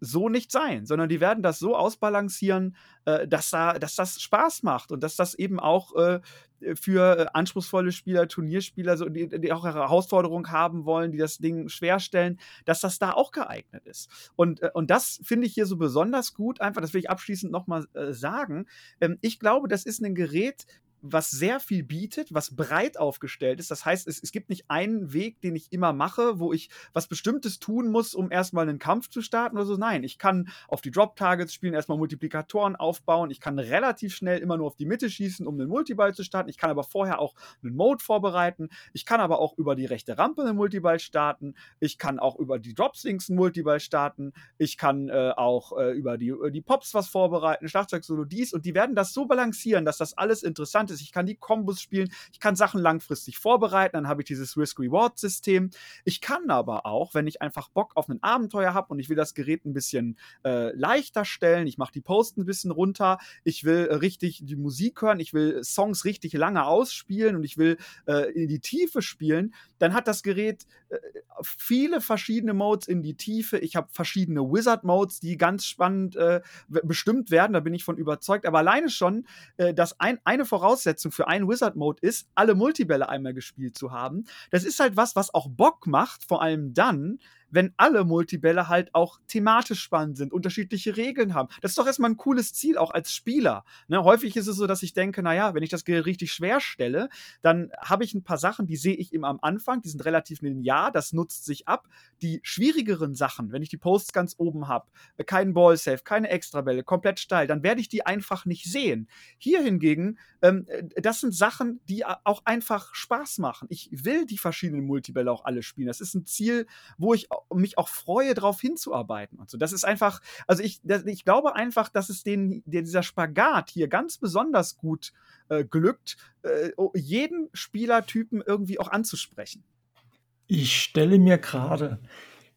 so nicht sein, sondern die werden das so ausbalancieren, äh, dass, da, dass das Spaß macht und dass das eben auch äh, für äh, anspruchsvolle Spieler, Turnierspieler, so, die, die auch Herausforderungen haben wollen, die das Ding schwerstellen, dass das da auch geeignet ist. Und, äh, und das finde ich hier so besonders gut, einfach, das will ich abschließend nochmal äh, sagen. Ähm, ich glaube, das ist ein Gerät, was sehr viel bietet, was breit aufgestellt ist. Das heißt, es, es gibt nicht einen Weg, den ich immer mache, wo ich was Bestimmtes tun muss, um erstmal einen Kampf zu starten oder so. Nein, ich kann auf die Drop-Targets spielen, erstmal Multiplikatoren aufbauen. Ich kann relativ schnell immer nur auf die Mitte schießen, um einen Multiball zu starten. Ich kann aber vorher auch einen Mode vorbereiten. Ich kann aber auch über die rechte Rampe einen Multiball starten. Ich kann auch über die Dropswings einen Multiball starten. Ich kann äh, auch äh, über die, die Pops was vorbereiten, Schlagzeug-Solo dies. Und die werden das so balancieren, dass das alles interessant ist. Ich kann die Kombos spielen, ich kann Sachen langfristig vorbereiten, dann habe ich dieses Risk-Reward-System. Ich kann aber auch, wenn ich einfach Bock auf ein Abenteuer habe und ich will das Gerät ein bisschen äh, leichter stellen, ich mache die Posts ein bisschen runter, ich will äh, richtig die Musik hören, ich will Songs richtig lange ausspielen und ich will äh, in die Tiefe spielen, dann hat das Gerät äh, viele verschiedene Modes in die Tiefe. Ich habe verschiedene Wizard-Modes, die ganz spannend äh, bestimmt werden, da bin ich von überzeugt. Aber alleine schon, äh, dass ein, eine Voraussetzung für einen Wizard-Mode ist, alle Multibälle einmal gespielt zu haben. Das ist halt was, was auch Bock macht, vor allem dann, wenn alle Multibälle halt auch thematisch spannend sind, unterschiedliche Regeln haben. Das ist doch erstmal ein cooles Ziel, auch als Spieler. Ne, häufig ist es so, dass ich denke, naja, wenn ich das Gerät richtig schwer stelle, dann habe ich ein paar Sachen, die sehe ich immer am Anfang, die sind relativ linear, das nutzt sich ab. Die schwierigeren Sachen, wenn ich die Posts ganz oben habe, äh, keinen Ball-Safe, keine Extrabälle, komplett steil, dann werde ich die einfach nicht sehen. Hier hingegen, ähm, äh, das sind Sachen, die auch einfach Spaß machen. Ich will die verschiedenen Multibälle auch alle spielen. Das ist ein Ziel, wo ich mich auch freue, darauf hinzuarbeiten und so. Das ist einfach, also ich, ich glaube einfach, dass es den, dieser Spagat hier ganz besonders gut äh, glückt, äh, jeden Spielertypen irgendwie auch anzusprechen. Ich stelle mir gerade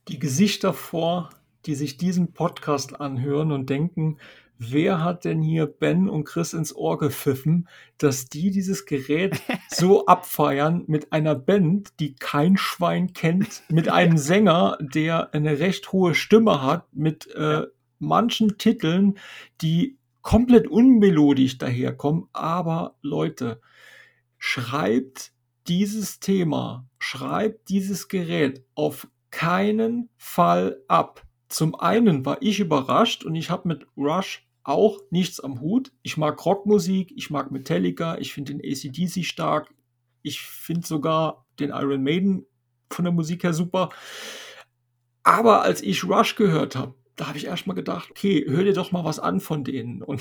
die Gesichter vor, die sich diesen Podcast anhören und denken, wer hat denn hier Ben und Chris ins Ohr gepfiffen, dass die dieses Gerät *laughs* so abfeiern mit einer Band, die kein Schwein kennt, mit *laughs* einem Sänger, der eine recht hohe Stimme hat, mit äh, manchen Titeln, die komplett unmelodisch daherkommen. Aber Leute, schreibt dieses Thema, schreibt dieses Gerät auf keinen Fall ab. Zum einen war ich überrascht und ich habe mit Rush auch nichts am Hut. Ich mag Rockmusik, ich mag Metallica, ich finde den ACDC stark, ich finde sogar den Iron Maiden von der Musik her super. Aber als ich Rush gehört habe, da habe ich erstmal gedacht, okay, hör dir doch mal was an von denen. Und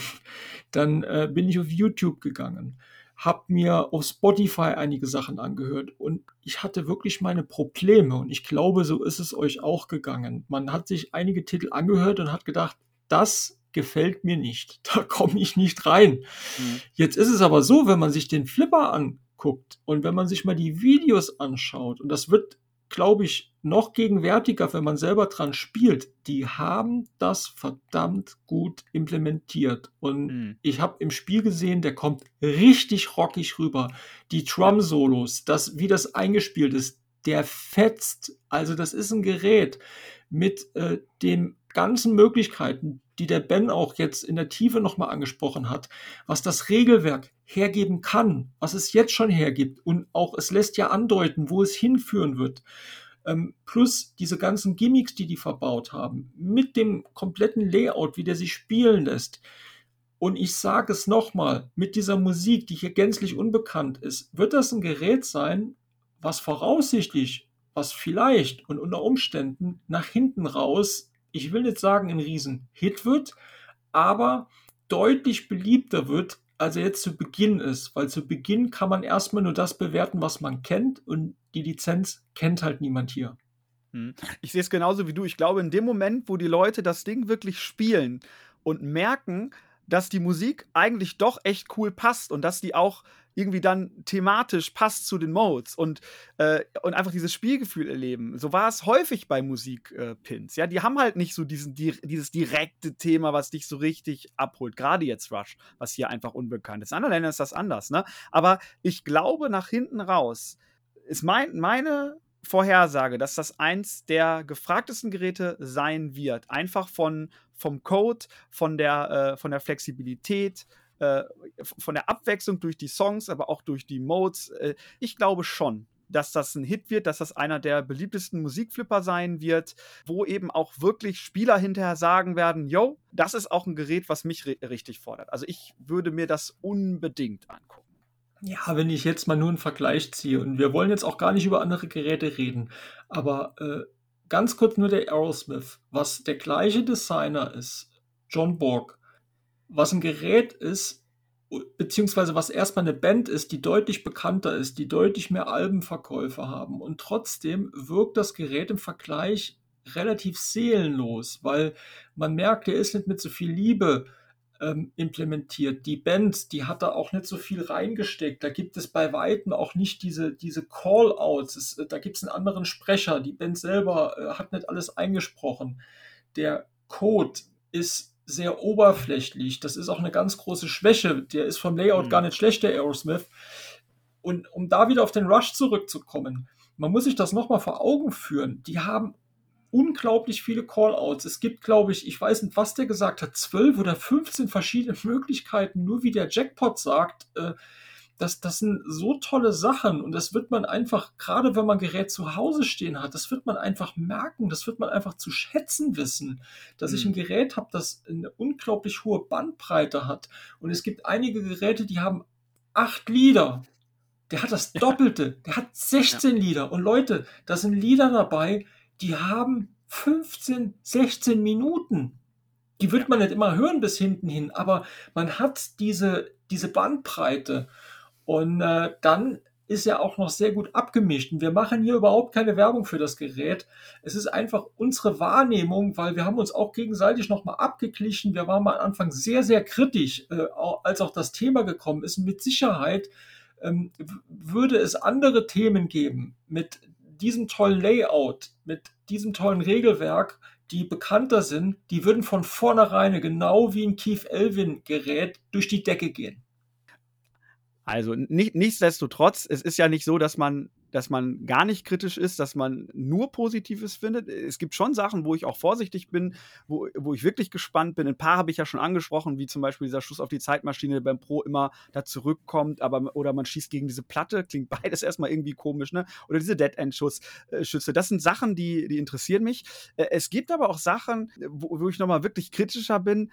dann äh, bin ich auf YouTube gegangen, habe mir auf Spotify einige Sachen angehört und ich hatte wirklich meine Probleme. Und ich glaube, so ist es euch auch gegangen. Man hat sich einige Titel angehört und hat gedacht, das gefällt mir nicht. *laughs* Da komme ich nicht rein. Mhm. Jetzt ist es aber so, wenn man sich den Flipper anguckt und wenn man sich mal die Videos anschaut, und das wird, glaube ich, noch gegenwärtiger, wenn man selber dran spielt, die haben das verdammt gut implementiert. Und mhm. ich habe im Spiel gesehen, der kommt richtig rockig rüber. Die Drum-Solos, das, wie das eingespielt ist, der fetzt. Also das ist ein Gerät mit äh, den ganzen Möglichkeiten, die der Ben auch jetzt in der Tiefe nochmal angesprochen hat, was das Regelwerk hergeben kann, was es jetzt schon hergibt und auch es lässt ja andeuten, wo es hinführen wird. Ähm, plus diese ganzen Gimmicks, die die verbaut haben, mit dem kompletten Layout, wie der sich spielen lässt. Und ich sage es nochmal, mit dieser Musik, die hier gänzlich unbekannt ist, wird das ein Gerät sein, was voraussichtlich, was vielleicht und unter Umständen nach hinten raus ich will nicht sagen, ein Riesen-Hit wird, aber deutlich beliebter wird, als er jetzt zu Beginn ist. Weil zu Beginn kann man erstmal nur das bewerten, was man kennt und die Lizenz kennt halt niemand hier. Hm. Ich sehe es genauso wie du. Ich glaube, in dem Moment, wo die Leute das Ding wirklich spielen und merken, dass die Musik eigentlich doch echt cool passt und dass die auch irgendwie dann thematisch passt zu den Modes und, äh, und einfach dieses Spielgefühl erleben. So war es häufig bei Musikpins. Äh, ja, die haben halt nicht so diesen, die, dieses direkte Thema, was dich so richtig abholt. Gerade jetzt Rush, was hier einfach unbekannt ist. In anderen Ländern ist das anders, ne? Aber ich glaube, nach hinten raus ist mein, meine Vorhersage, dass das eins der gefragtesten Geräte sein wird. Einfach von, vom Code, von der, äh, von der Flexibilität, äh, von der Abwechslung durch die Songs, aber auch durch die Modes. Äh, ich glaube schon, dass das ein Hit wird, dass das einer der beliebtesten Musikflipper sein wird, wo eben auch wirklich Spieler hinterher sagen werden, yo, das ist auch ein Gerät, was mich richtig fordert. Also ich würde mir das unbedingt angucken. Ja, wenn ich jetzt mal nur einen Vergleich ziehe und wir wollen jetzt auch gar nicht über andere Geräte reden, aber äh, ganz kurz nur der Aerosmith, was der gleiche Designer ist, John Borg, was ein Gerät ist, beziehungsweise was erstmal eine Band ist, die deutlich bekannter ist, die deutlich mehr Albenverkäufe haben und trotzdem wirkt das Gerät im Vergleich relativ seelenlos, weil man merkt, er ist nicht mit so viel Liebe ähm, implementiert. Die Band, die hat da auch nicht so viel reingesteckt. Da gibt es bei Weitem auch nicht diese, diese Call-outs. Äh, da gibt es einen anderen Sprecher. Die Band selber äh, hat nicht alles eingesprochen. Der Code ist sehr oberflächlich. Das ist auch eine ganz große Schwäche. Der ist vom Layout mhm. gar nicht schlecht, der Aerosmith. Und um da wieder auf den Rush zurückzukommen, man muss sich das nochmal vor Augen führen. Die haben unglaublich viele Callouts. Es gibt, glaube ich, ich weiß nicht, was der gesagt hat, zwölf oder 15 verschiedene *laughs* Möglichkeiten, nur wie der Jackpot sagt. Äh, das, das sind so tolle Sachen und das wird man einfach, gerade wenn man Gerät zu Hause stehen hat, das wird man einfach merken, das wird man einfach zu schätzen wissen, dass mhm. ich ein mhm. Gerät habe, das eine unglaublich hohe Bandbreite hat. Und es gibt einige Geräte, die haben acht Lieder. Der hat das Doppelte, der hat 16 ja. Lieder. Und Leute, da sind Lieder dabei, die haben 15, 16 Minuten. Die wird man nicht immer hören bis hinten hin, aber man hat diese, diese Bandbreite. Und äh, dann ist ja auch noch sehr gut abgemischt. Und wir machen hier überhaupt keine Werbung für das Gerät. Es ist einfach unsere Wahrnehmung, weil wir haben uns auch gegenseitig nochmal abgeglichen. Wir waren am Anfang sehr, sehr kritisch, äh, als auch das Thema gekommen ist. Mit Sicherheit ähm, würde es andere Themen geben mit diesem tollen Layout, mit diesem tollen Regelwerk, die bekannter sind, die würden von vornherein genau wie ein Keith Elvin Gerät durch die Decke gehen. Also nicht, nichtsdestotrotz, es ist ja nicht so, dass man dass man gar nicht kritisch ist, dass man nur Positives findet. Es gibt schon Sachen, wo ich auch vorsichtig bin, wo, wo ich wirklich gespannt bin. Ein paar habe ich ja schon angesprochen, wie zum Beispiel dieser Schuss auf die Zeitmaschine beim Pro immer da zurückkommt, aber oder man schießt gegen diese Platte, klingt *laughs* beides erstmal irgendwie komisch, ne? Oder diese Dead-End-Schüsse. Das sind Sachen, die, die interessieren mich. Äh, es gibt aber auch Sachen, wo, wo ich nochmal wirklich kritischer bin.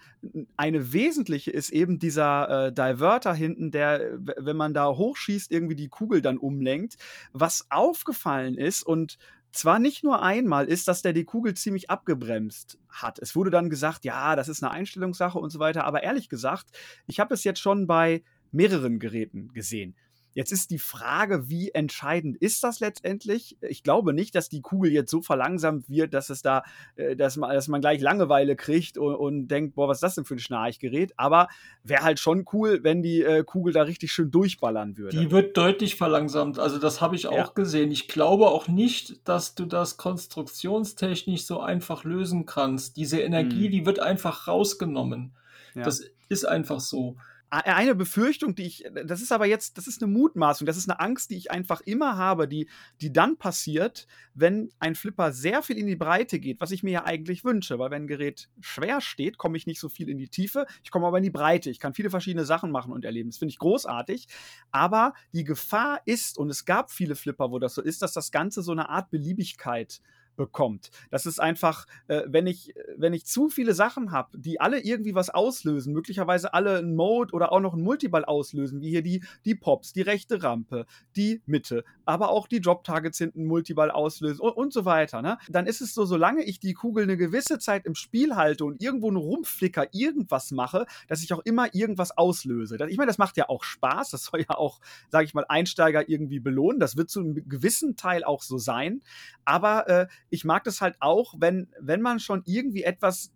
Eine wesentliche ist eben dieser äh, Diverter hinten, der, wenn man da hochschießt, irgendwie die Kugel dann umlenkt, was was aufgefallen ist und zwar nicht nur einmal ist, dass der die Kugel ziemlich abgebremst hat. Es wurde dann gesagt, ja, das ist eine Einstellungssache und so weiter. Aber ehrlich gesagt, ich habe es jetzt schon bei mehreren Geräten gesehen. Jetzt ist die Frage, wie entscheidend ist das letztendlich? Ich glaube nicht, dass die Kugel jetzt so verlangsamt wird, dass es da, äh, dass man, dass man gleich Langeweile kriegt und, und denkt, boah, was ist das denn für ein Schnarchgerät? Aber wäre halt schon cool, wenn die äh, Kugel da richtig schön durchballern würde. Die wird deutlich verlangsamt. Also das habe ich auch ja. gesehen. Ich glaube auch nicht, dass du das konstruktionstechnisch so einfach lösen kannst. Diese Energie, hm. die wird einfach rausgenommen. Ja. Das ist einfach so eine Befürchtung, die ich, das ist aber jetzt, das ist eine Mutmaßung, das ist eine Angst, die ich einfach immer habe, die, die dann passiert, wenn ein Flipper sehr viel in die Breite geht, was ich mir ja eigentlich wünsche, weil wenn ein Gerät schwer steht, komme ich nicht so viel in die Tiefe, ich komme aber in die Breite, ich kann viele verschiedene Sachen machen und erleben, das finde ich großartig, aber die Gefahr ist, und es gab viele Flipper, wo das so ist, dass das Ganze so eine Art Beliebigkeit bekommt. Das ist einfach, äh, wenn ich, wenn ich zu viele Sachen habe, die alle irgendwie was auslösen, möglicherweise alle einen Mode oder auch noch einen Multiball auslösen, wie hier die, die Pops, die rechte Rampe, die Mitte, aber auch die Drop-Targets hinten Multiball auslösen und, und so weiter, ne? Dann ist es so, solange ich die Kugel eine gewisse Zeit im Spiel halte und irgendwo einen Rumpflicker irgendwas mache, dass ich auch immer irgendwas auslöse. Ich meine, das macht ja auch Spaß, das soll ja auch, sage ich mal, Einsteiger irgendwie belohnen. Das wird zu einem gewissen Teil auch so sein. Aber äh, ich mag das halt auch, wenn, wenn man schon irgendwie etwas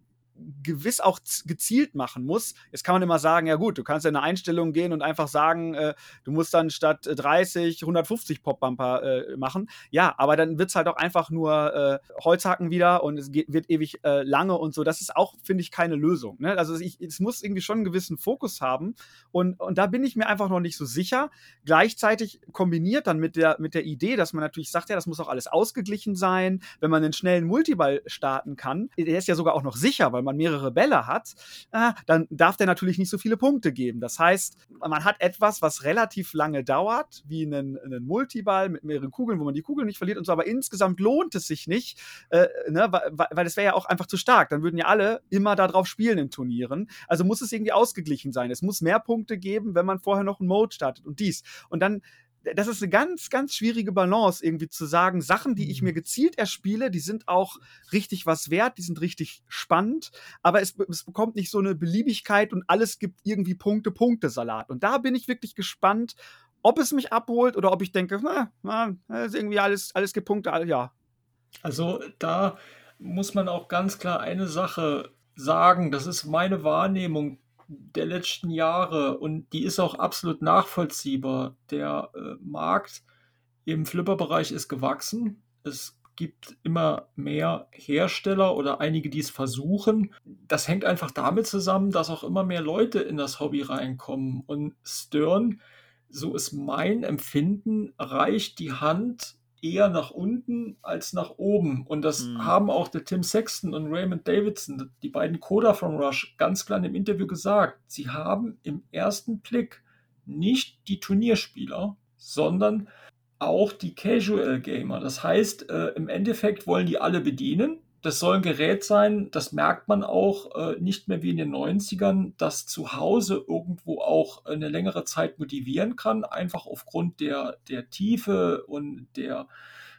gewiss auch gezielt machen muss. Jetzt kann man immer sagen, ja gut, du kannst ja in eine Einstellung gehen und einfach sagen, äh, du musst dann statt 30 150 Pop-Bumper äh, machen. Ja, aber dann wird es halt auch einfach nur äh, Holzhacken wieder und es geht, wird ewig äh, lange und so. Das ist auch, finde ich, keine Lösung. Ne? Also ich, es muss irgendwie schon einen gewissen Fokus haben und, und da bin ich mir einfach noch nicht so sicher. Gleichzeitig kombiniert dann mit der, mit der Idee, dass man natürlich sagt, ja, das muss auch alles ausgeglichen sein, wenn man einen schnellen Multiball starten kann. Der ist ja sogar auch noch sicher, weil man mehrere Bälle hat, äh, dann darf der natürlich nicht so viele Punkte geben. Das heißt, man hat etwas, was relativ lange dauert, wie einen, einen Multiball mit mehreren Kugeln, wo man die Kugeln nicht verliert und so, aber insgesamt lohnt es sich nicht, äh, ne, weil, weil das wäre ja auch einfach zu stark. Dann würden ja alle immer darauf spielen in Turnieren. Also muss es irgendwie ausgeglichen sein. Es muss mehr Punkte geben, wenn man vorher noch einen Mode startet und dies. Und dann das ist eine ganz, ganz schwierige Balance, irgendwie zu sagen, Sachen, die ich mir mhm. gezielt erspiele, die sind auch richtig was wert, die sind richtig spannend, aber es, es bekommt nicht so eine Beliebigkeit und alles gibt irgendwie Punkte, Punkte Salat. Und da bin ich wirklich gespannt, ob es mich abholt oder ob ich denke, na, na ist irgendwie alles, alles gibt Punkte, ja. Also da muss man auch ganz klar eine Sache sagen, das ist meine Wahrnehmung der letzten Jahre und die ist auch absolut nachvollziehbar. Der äh, Markt im Flipper-Bereich ist gewachsen. Es gibt immer mehr Hersteller oder einige, die es versuchen. Das hängt einfach damit zusammen, dass auch immer mehr Leute in das Hobby reinkommen. Und Stern, so ist mein Empfinden, reicht die Hand eher nach unten als nach oben. Und das mhm. haben auch der Tim Sexton und Raymond Davidson, die beiden Coder von Rush, ganz klar im Interview gesagt. Sie haben im ersten Blick nicht die Turnierspieler, sondern auch die Casual Gamer. Das heißt, äh, im Endeffekt wollen die alle bedienen das soll ein Gerät sein, das merkt man auch äh, nicht mehr wie in den 90ern, das zu Hause irgendwo auch eine längere Zeit motivieren kann, einfach aufgrund der, der Tiefe und der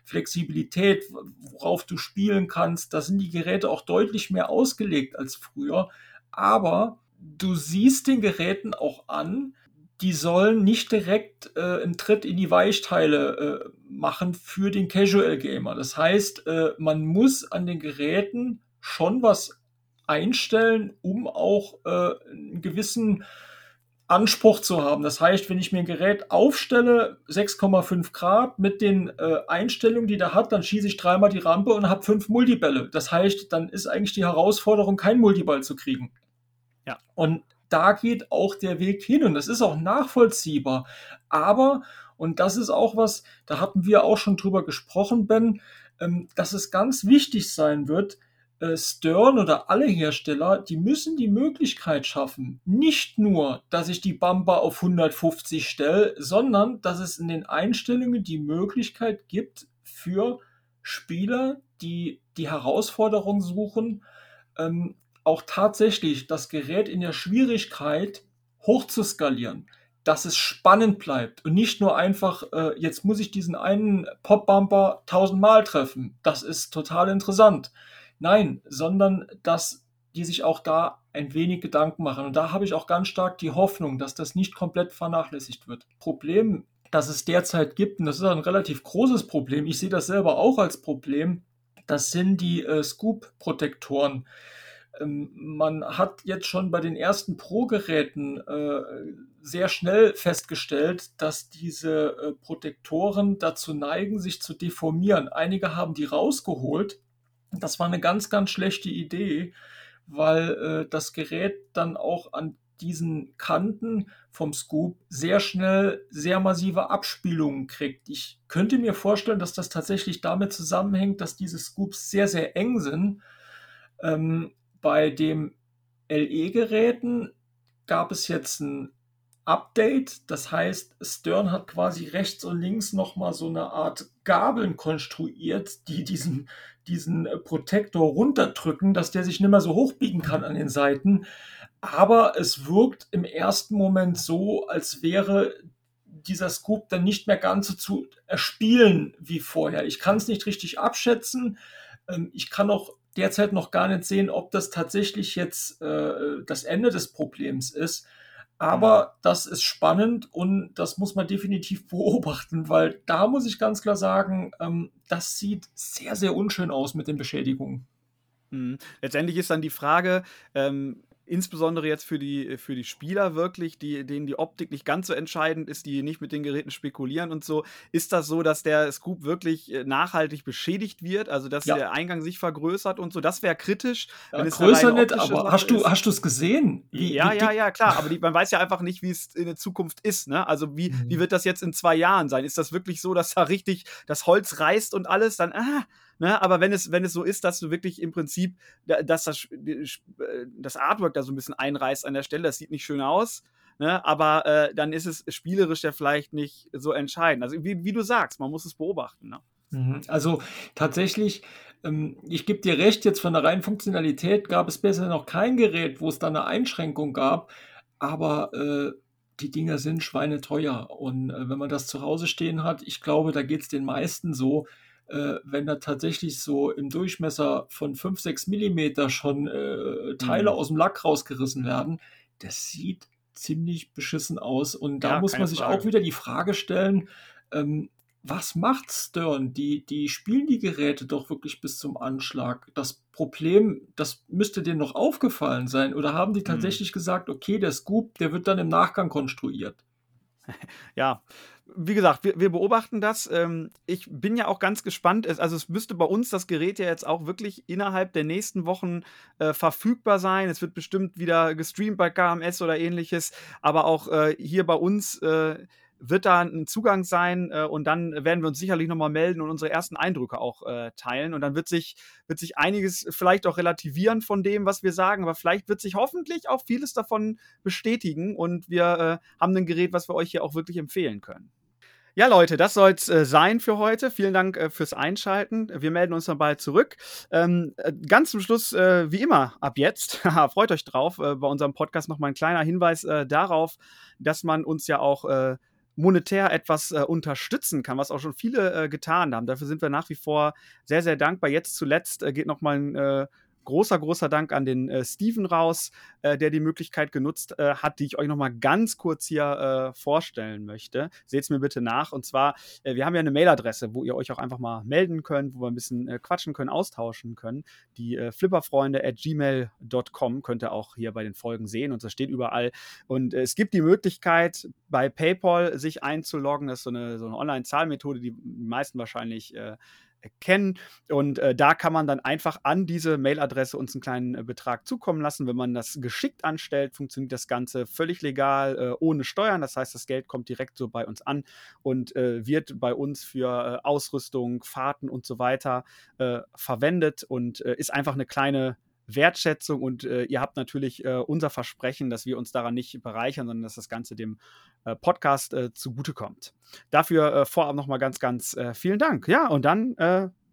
Flexibilität, worauf du spielen kannst. Da sind die Geräte auch deutlich mehr ausgelegt als früher. Aber du siehst den Geräten auch an, die sollen nicht direkt äh, einen Tritt in die Weichteile äh, machen für den Casual Gamer. Das heißt, äh, man muss an den Geräten schon was einstellen, um auch äh, einen gewissen Anspruch zu haben. Das heißt, wenn ich mir ein Gerät aufstelle, 6,5 Grad mit den äh, Einstellungen, die der hat, dann schieße ich dreimal die Rampe und habe fünf Multibälle. Das heißt, dann ist eigentlich die Herausforderung, keinen Multiball zu kriegen. Ja. Und da geht auch der Weg hin und das ist auch nachvollziehbar. Aber, und das ist auch was, da hatten wir auch schon drüber gesprochen, Ben, ähm, dass es ganz wichtig sein wird, äh, Stern oder alle Hersteller, die müssen die Möglichkeit schaffen, nicht nur, dass ich die Bumper auf 150 stelle, sondern dass es in den Einstellungen die Möglichkeit gibt für Spieler, die die Herausforderung suchen, ähm, auch tatsächlich das Gerät in der Schwierigkeit hochzuskalieren, dass es spannend bleibt und nicht nur einfach, äh, jetzt muss ich diesen einen Pop-Bumper tausendmal treffen. Das ist total interessant. Nein, sondern dass die sich auch da ein wenig Gedanken machen. Und da habe ich auch ganz stark die Hoffnung, dass das nicht komplett vernachlässigt wird. Problem, das es derzeit gibt, und das ist ein relativ großes Problem, ich sehe das selber auch als Problem, das sind die äh, Scoop-Protektoren. Ähm, man hat jetzt schon bei den ersten Pro-Geräten äh, sehr schnell festgestellt, dass diese äh, Protektoren dazu neigen, sich zu deformieren. Einige haben die rausgeholt. Das war eine ganz, ganz schlechte Idee, weil äh, das Gerät dann auch an diesen Kanten vom Scoop sehr schnell sehr massive Abspielungen kriegt. Ich könnte mir vorstellen, dass das tatsächlich damit zusammenhängt, dass diese Scoops sehr, sehr eng sind. Ähm, bei den LE-Geräten gab es jetzt ein Update. Das heißt, Stern hat quasi rechts und links nochmal so eine Art Gabeln konstruiert, die diesen, diesen Protektor runterdrücken, dass der sich nicht mehr so hochbiegen kann an den Seiten. Aber es wirkt im ersten Moment so, als wäre dieser Scoop dann nicht mehr ganz so zu erspielen wie vorher. Ich kann es nicht richtig abschätzen. Ähm, ich kann auch derzeit noch gar nicht sehen, ob das tatsächlich jetzt äh, das Ende des Problems ist. Aber mhm. das ist spannend und das muss man definitiv *laughs* beobachten, weil da muss ich ganz klar sagen, ähm, das sieht sehr, sehr unschön aus mit den Beschädigungen. Mhm. Letztendlich ist dann die Frage, ähm, insbesondere jetzt für die, für die Spieler wirklich, die, denen die Optik nicht ganz so entscheidend ist, die nicht mit den Geräten spekulieren und so, ist das so, dass der Scoop wirklich äh, nachhaltig beschädigt wird, also dass ja. der Eingang sich vergrößert und so, das wäre kritisch. Ja, größer nicht, aber hast du, hast du es gesehen? Wie, ja, wie ja, ja, klar, aber die, man weiß ja einfach nicht, wie es in der Zukunft ist, ne? Also wie, mhm. wie wird das jetzt in zwei Jahren sein? Ist das wirklich so, dass da richtig das Holz reißt und alles, dann, ah, Ne? Aber wenn es, wenn es so ist, dass du wirklich im Prinzip, dass das, äh, das Artwork da so ein bisschen einreißt an der Stelle, das sieht nicht schön aus. Ne? Aber äh, dann ist es spielerisch ja vielleicht nicht so entscheidend. Also wie, wie du sagst, man muss es beobachten. Ne? Mhm. Also tatsächlich, ähm, ich gebe dir recht, jetzt von der reinen Funktionalität gab es bisher noch kein Gerät, wo es da eine Einschränkung gab, aber äh, die Dinger sind schweineteuer. Und äh, wenn man das zu Hause stehen hat, ich glaube, da geht es den meisten so, äh, wenn da tatsächlich so im Durchmesser von 5, 6 Millimeter schon äh, Teile mhm. aus dem Lack rausgerissen werden, das sieht ziemlich beschissen aus. Und da ja, muss man sich Frage. auch wieder die Frage stellen, ähm, was macht Stern? Die, die spielen die Geräte doch wirklich bis zum Anschlag. Das Problem, das müsste denen noch aufgefallen sein. Oder haben die mhm. tatsächlich mhm. gesagt, okay, der Scoop, der wird dann im Nachgang konstruiert? *laughs* Ja, wie gesagt, wir, wir beobachten das. Ähm, ich bin ja auch ganz gespannt. also es müsste bei uns das Gerät ja jetzt auch wirklich innerhalb der nächsten Wochen äh, verfügbar sein. Es wird bestimmt wieder gestreamt bei KMS oder ähnliches. Aber auch äh, hier bei uns äh, wird da ein Zugang sein äh, und dann werden wir uns sicherlich nochmal melden und unsere ersten Eindrücke auch äh, teilen. Und dann wird sich, wird sich einiges vielleicht auch relativieren von dem, was wir sagen, aber vielleicht wird sich hoffentlich auch vieles davon bestätigen und wir äh, haben ein Gerät, was wir euch hier auch wirklich empfehlen können. Ja, Leute, das soll es äh, sein für heute. Vielen Dank äh, fürs Einschalten. Wir melden uns dann bald zurück. Ähm, äh, ganz zum Schluss, äh, wie immer, ab jetzt, *laughs* freut euch drauf, äh, bei unserem Podcast nochmal ein kleiner Hinweis äh, darauf, dass man uns ja auch monetär etwas äh, unterstützen kann, was auch schon viele äh, getan haben. Dafür sind wir nach wie vor sehr, sehr dankbar. Jetzt zuletzt äh, geht nochmal ein großer, großer Dank an den äh, Steven raus, äh, der die Möglichkeit genutzt äh, hat, die ich euch nochmal ganz kurz hier äh, vorstellen möchte. Seht es mir bitte nach. Und zwar, äh, wir haben ja eine Mailadresse, wo ihr euch auch einfach mal melden könnt, wo wir ein bisschen äh, quatschen können, austauschen können. Die flipperfreunde at gmail.com könnt ihr auch hier bei den Folgen sehen und das steht überall. Und es gibt die Möglichkeit, bei PayPal sich einzuloggen. Das ist so eine, so eine Online-Zahlmethode, die die meisten wahrscheinlich kennen. Und äh, da kann man dann einfach an diese Mailadresse uns einen kleinen äh, Betrag zukommen lassen. Wenn man das geschickt anstellt, funktioniert das Ganze völlig legal, äh, ohne Steuern. Das heißt, das Geld kommt direkt so bei uns an und äh, wird bei uns für äh, Ausrüstung, Fahrten und so weiter äh, verwendet und ist einfach eine kleine Wertschätzung und äh, ihr habt natürlich äh, unser Versprechen, dass wir uns daran nicht bereichern, sondern dass das Ganze dem äh, Podcast äh, zugutekommt. Dafür äh, vorab nochmal ganz, ganz äh, vielen Dank. Ja, und dann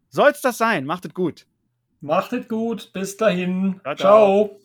soll es das sein. Macht es gut. Macht es gut. Bis dahin. ciao. ciao.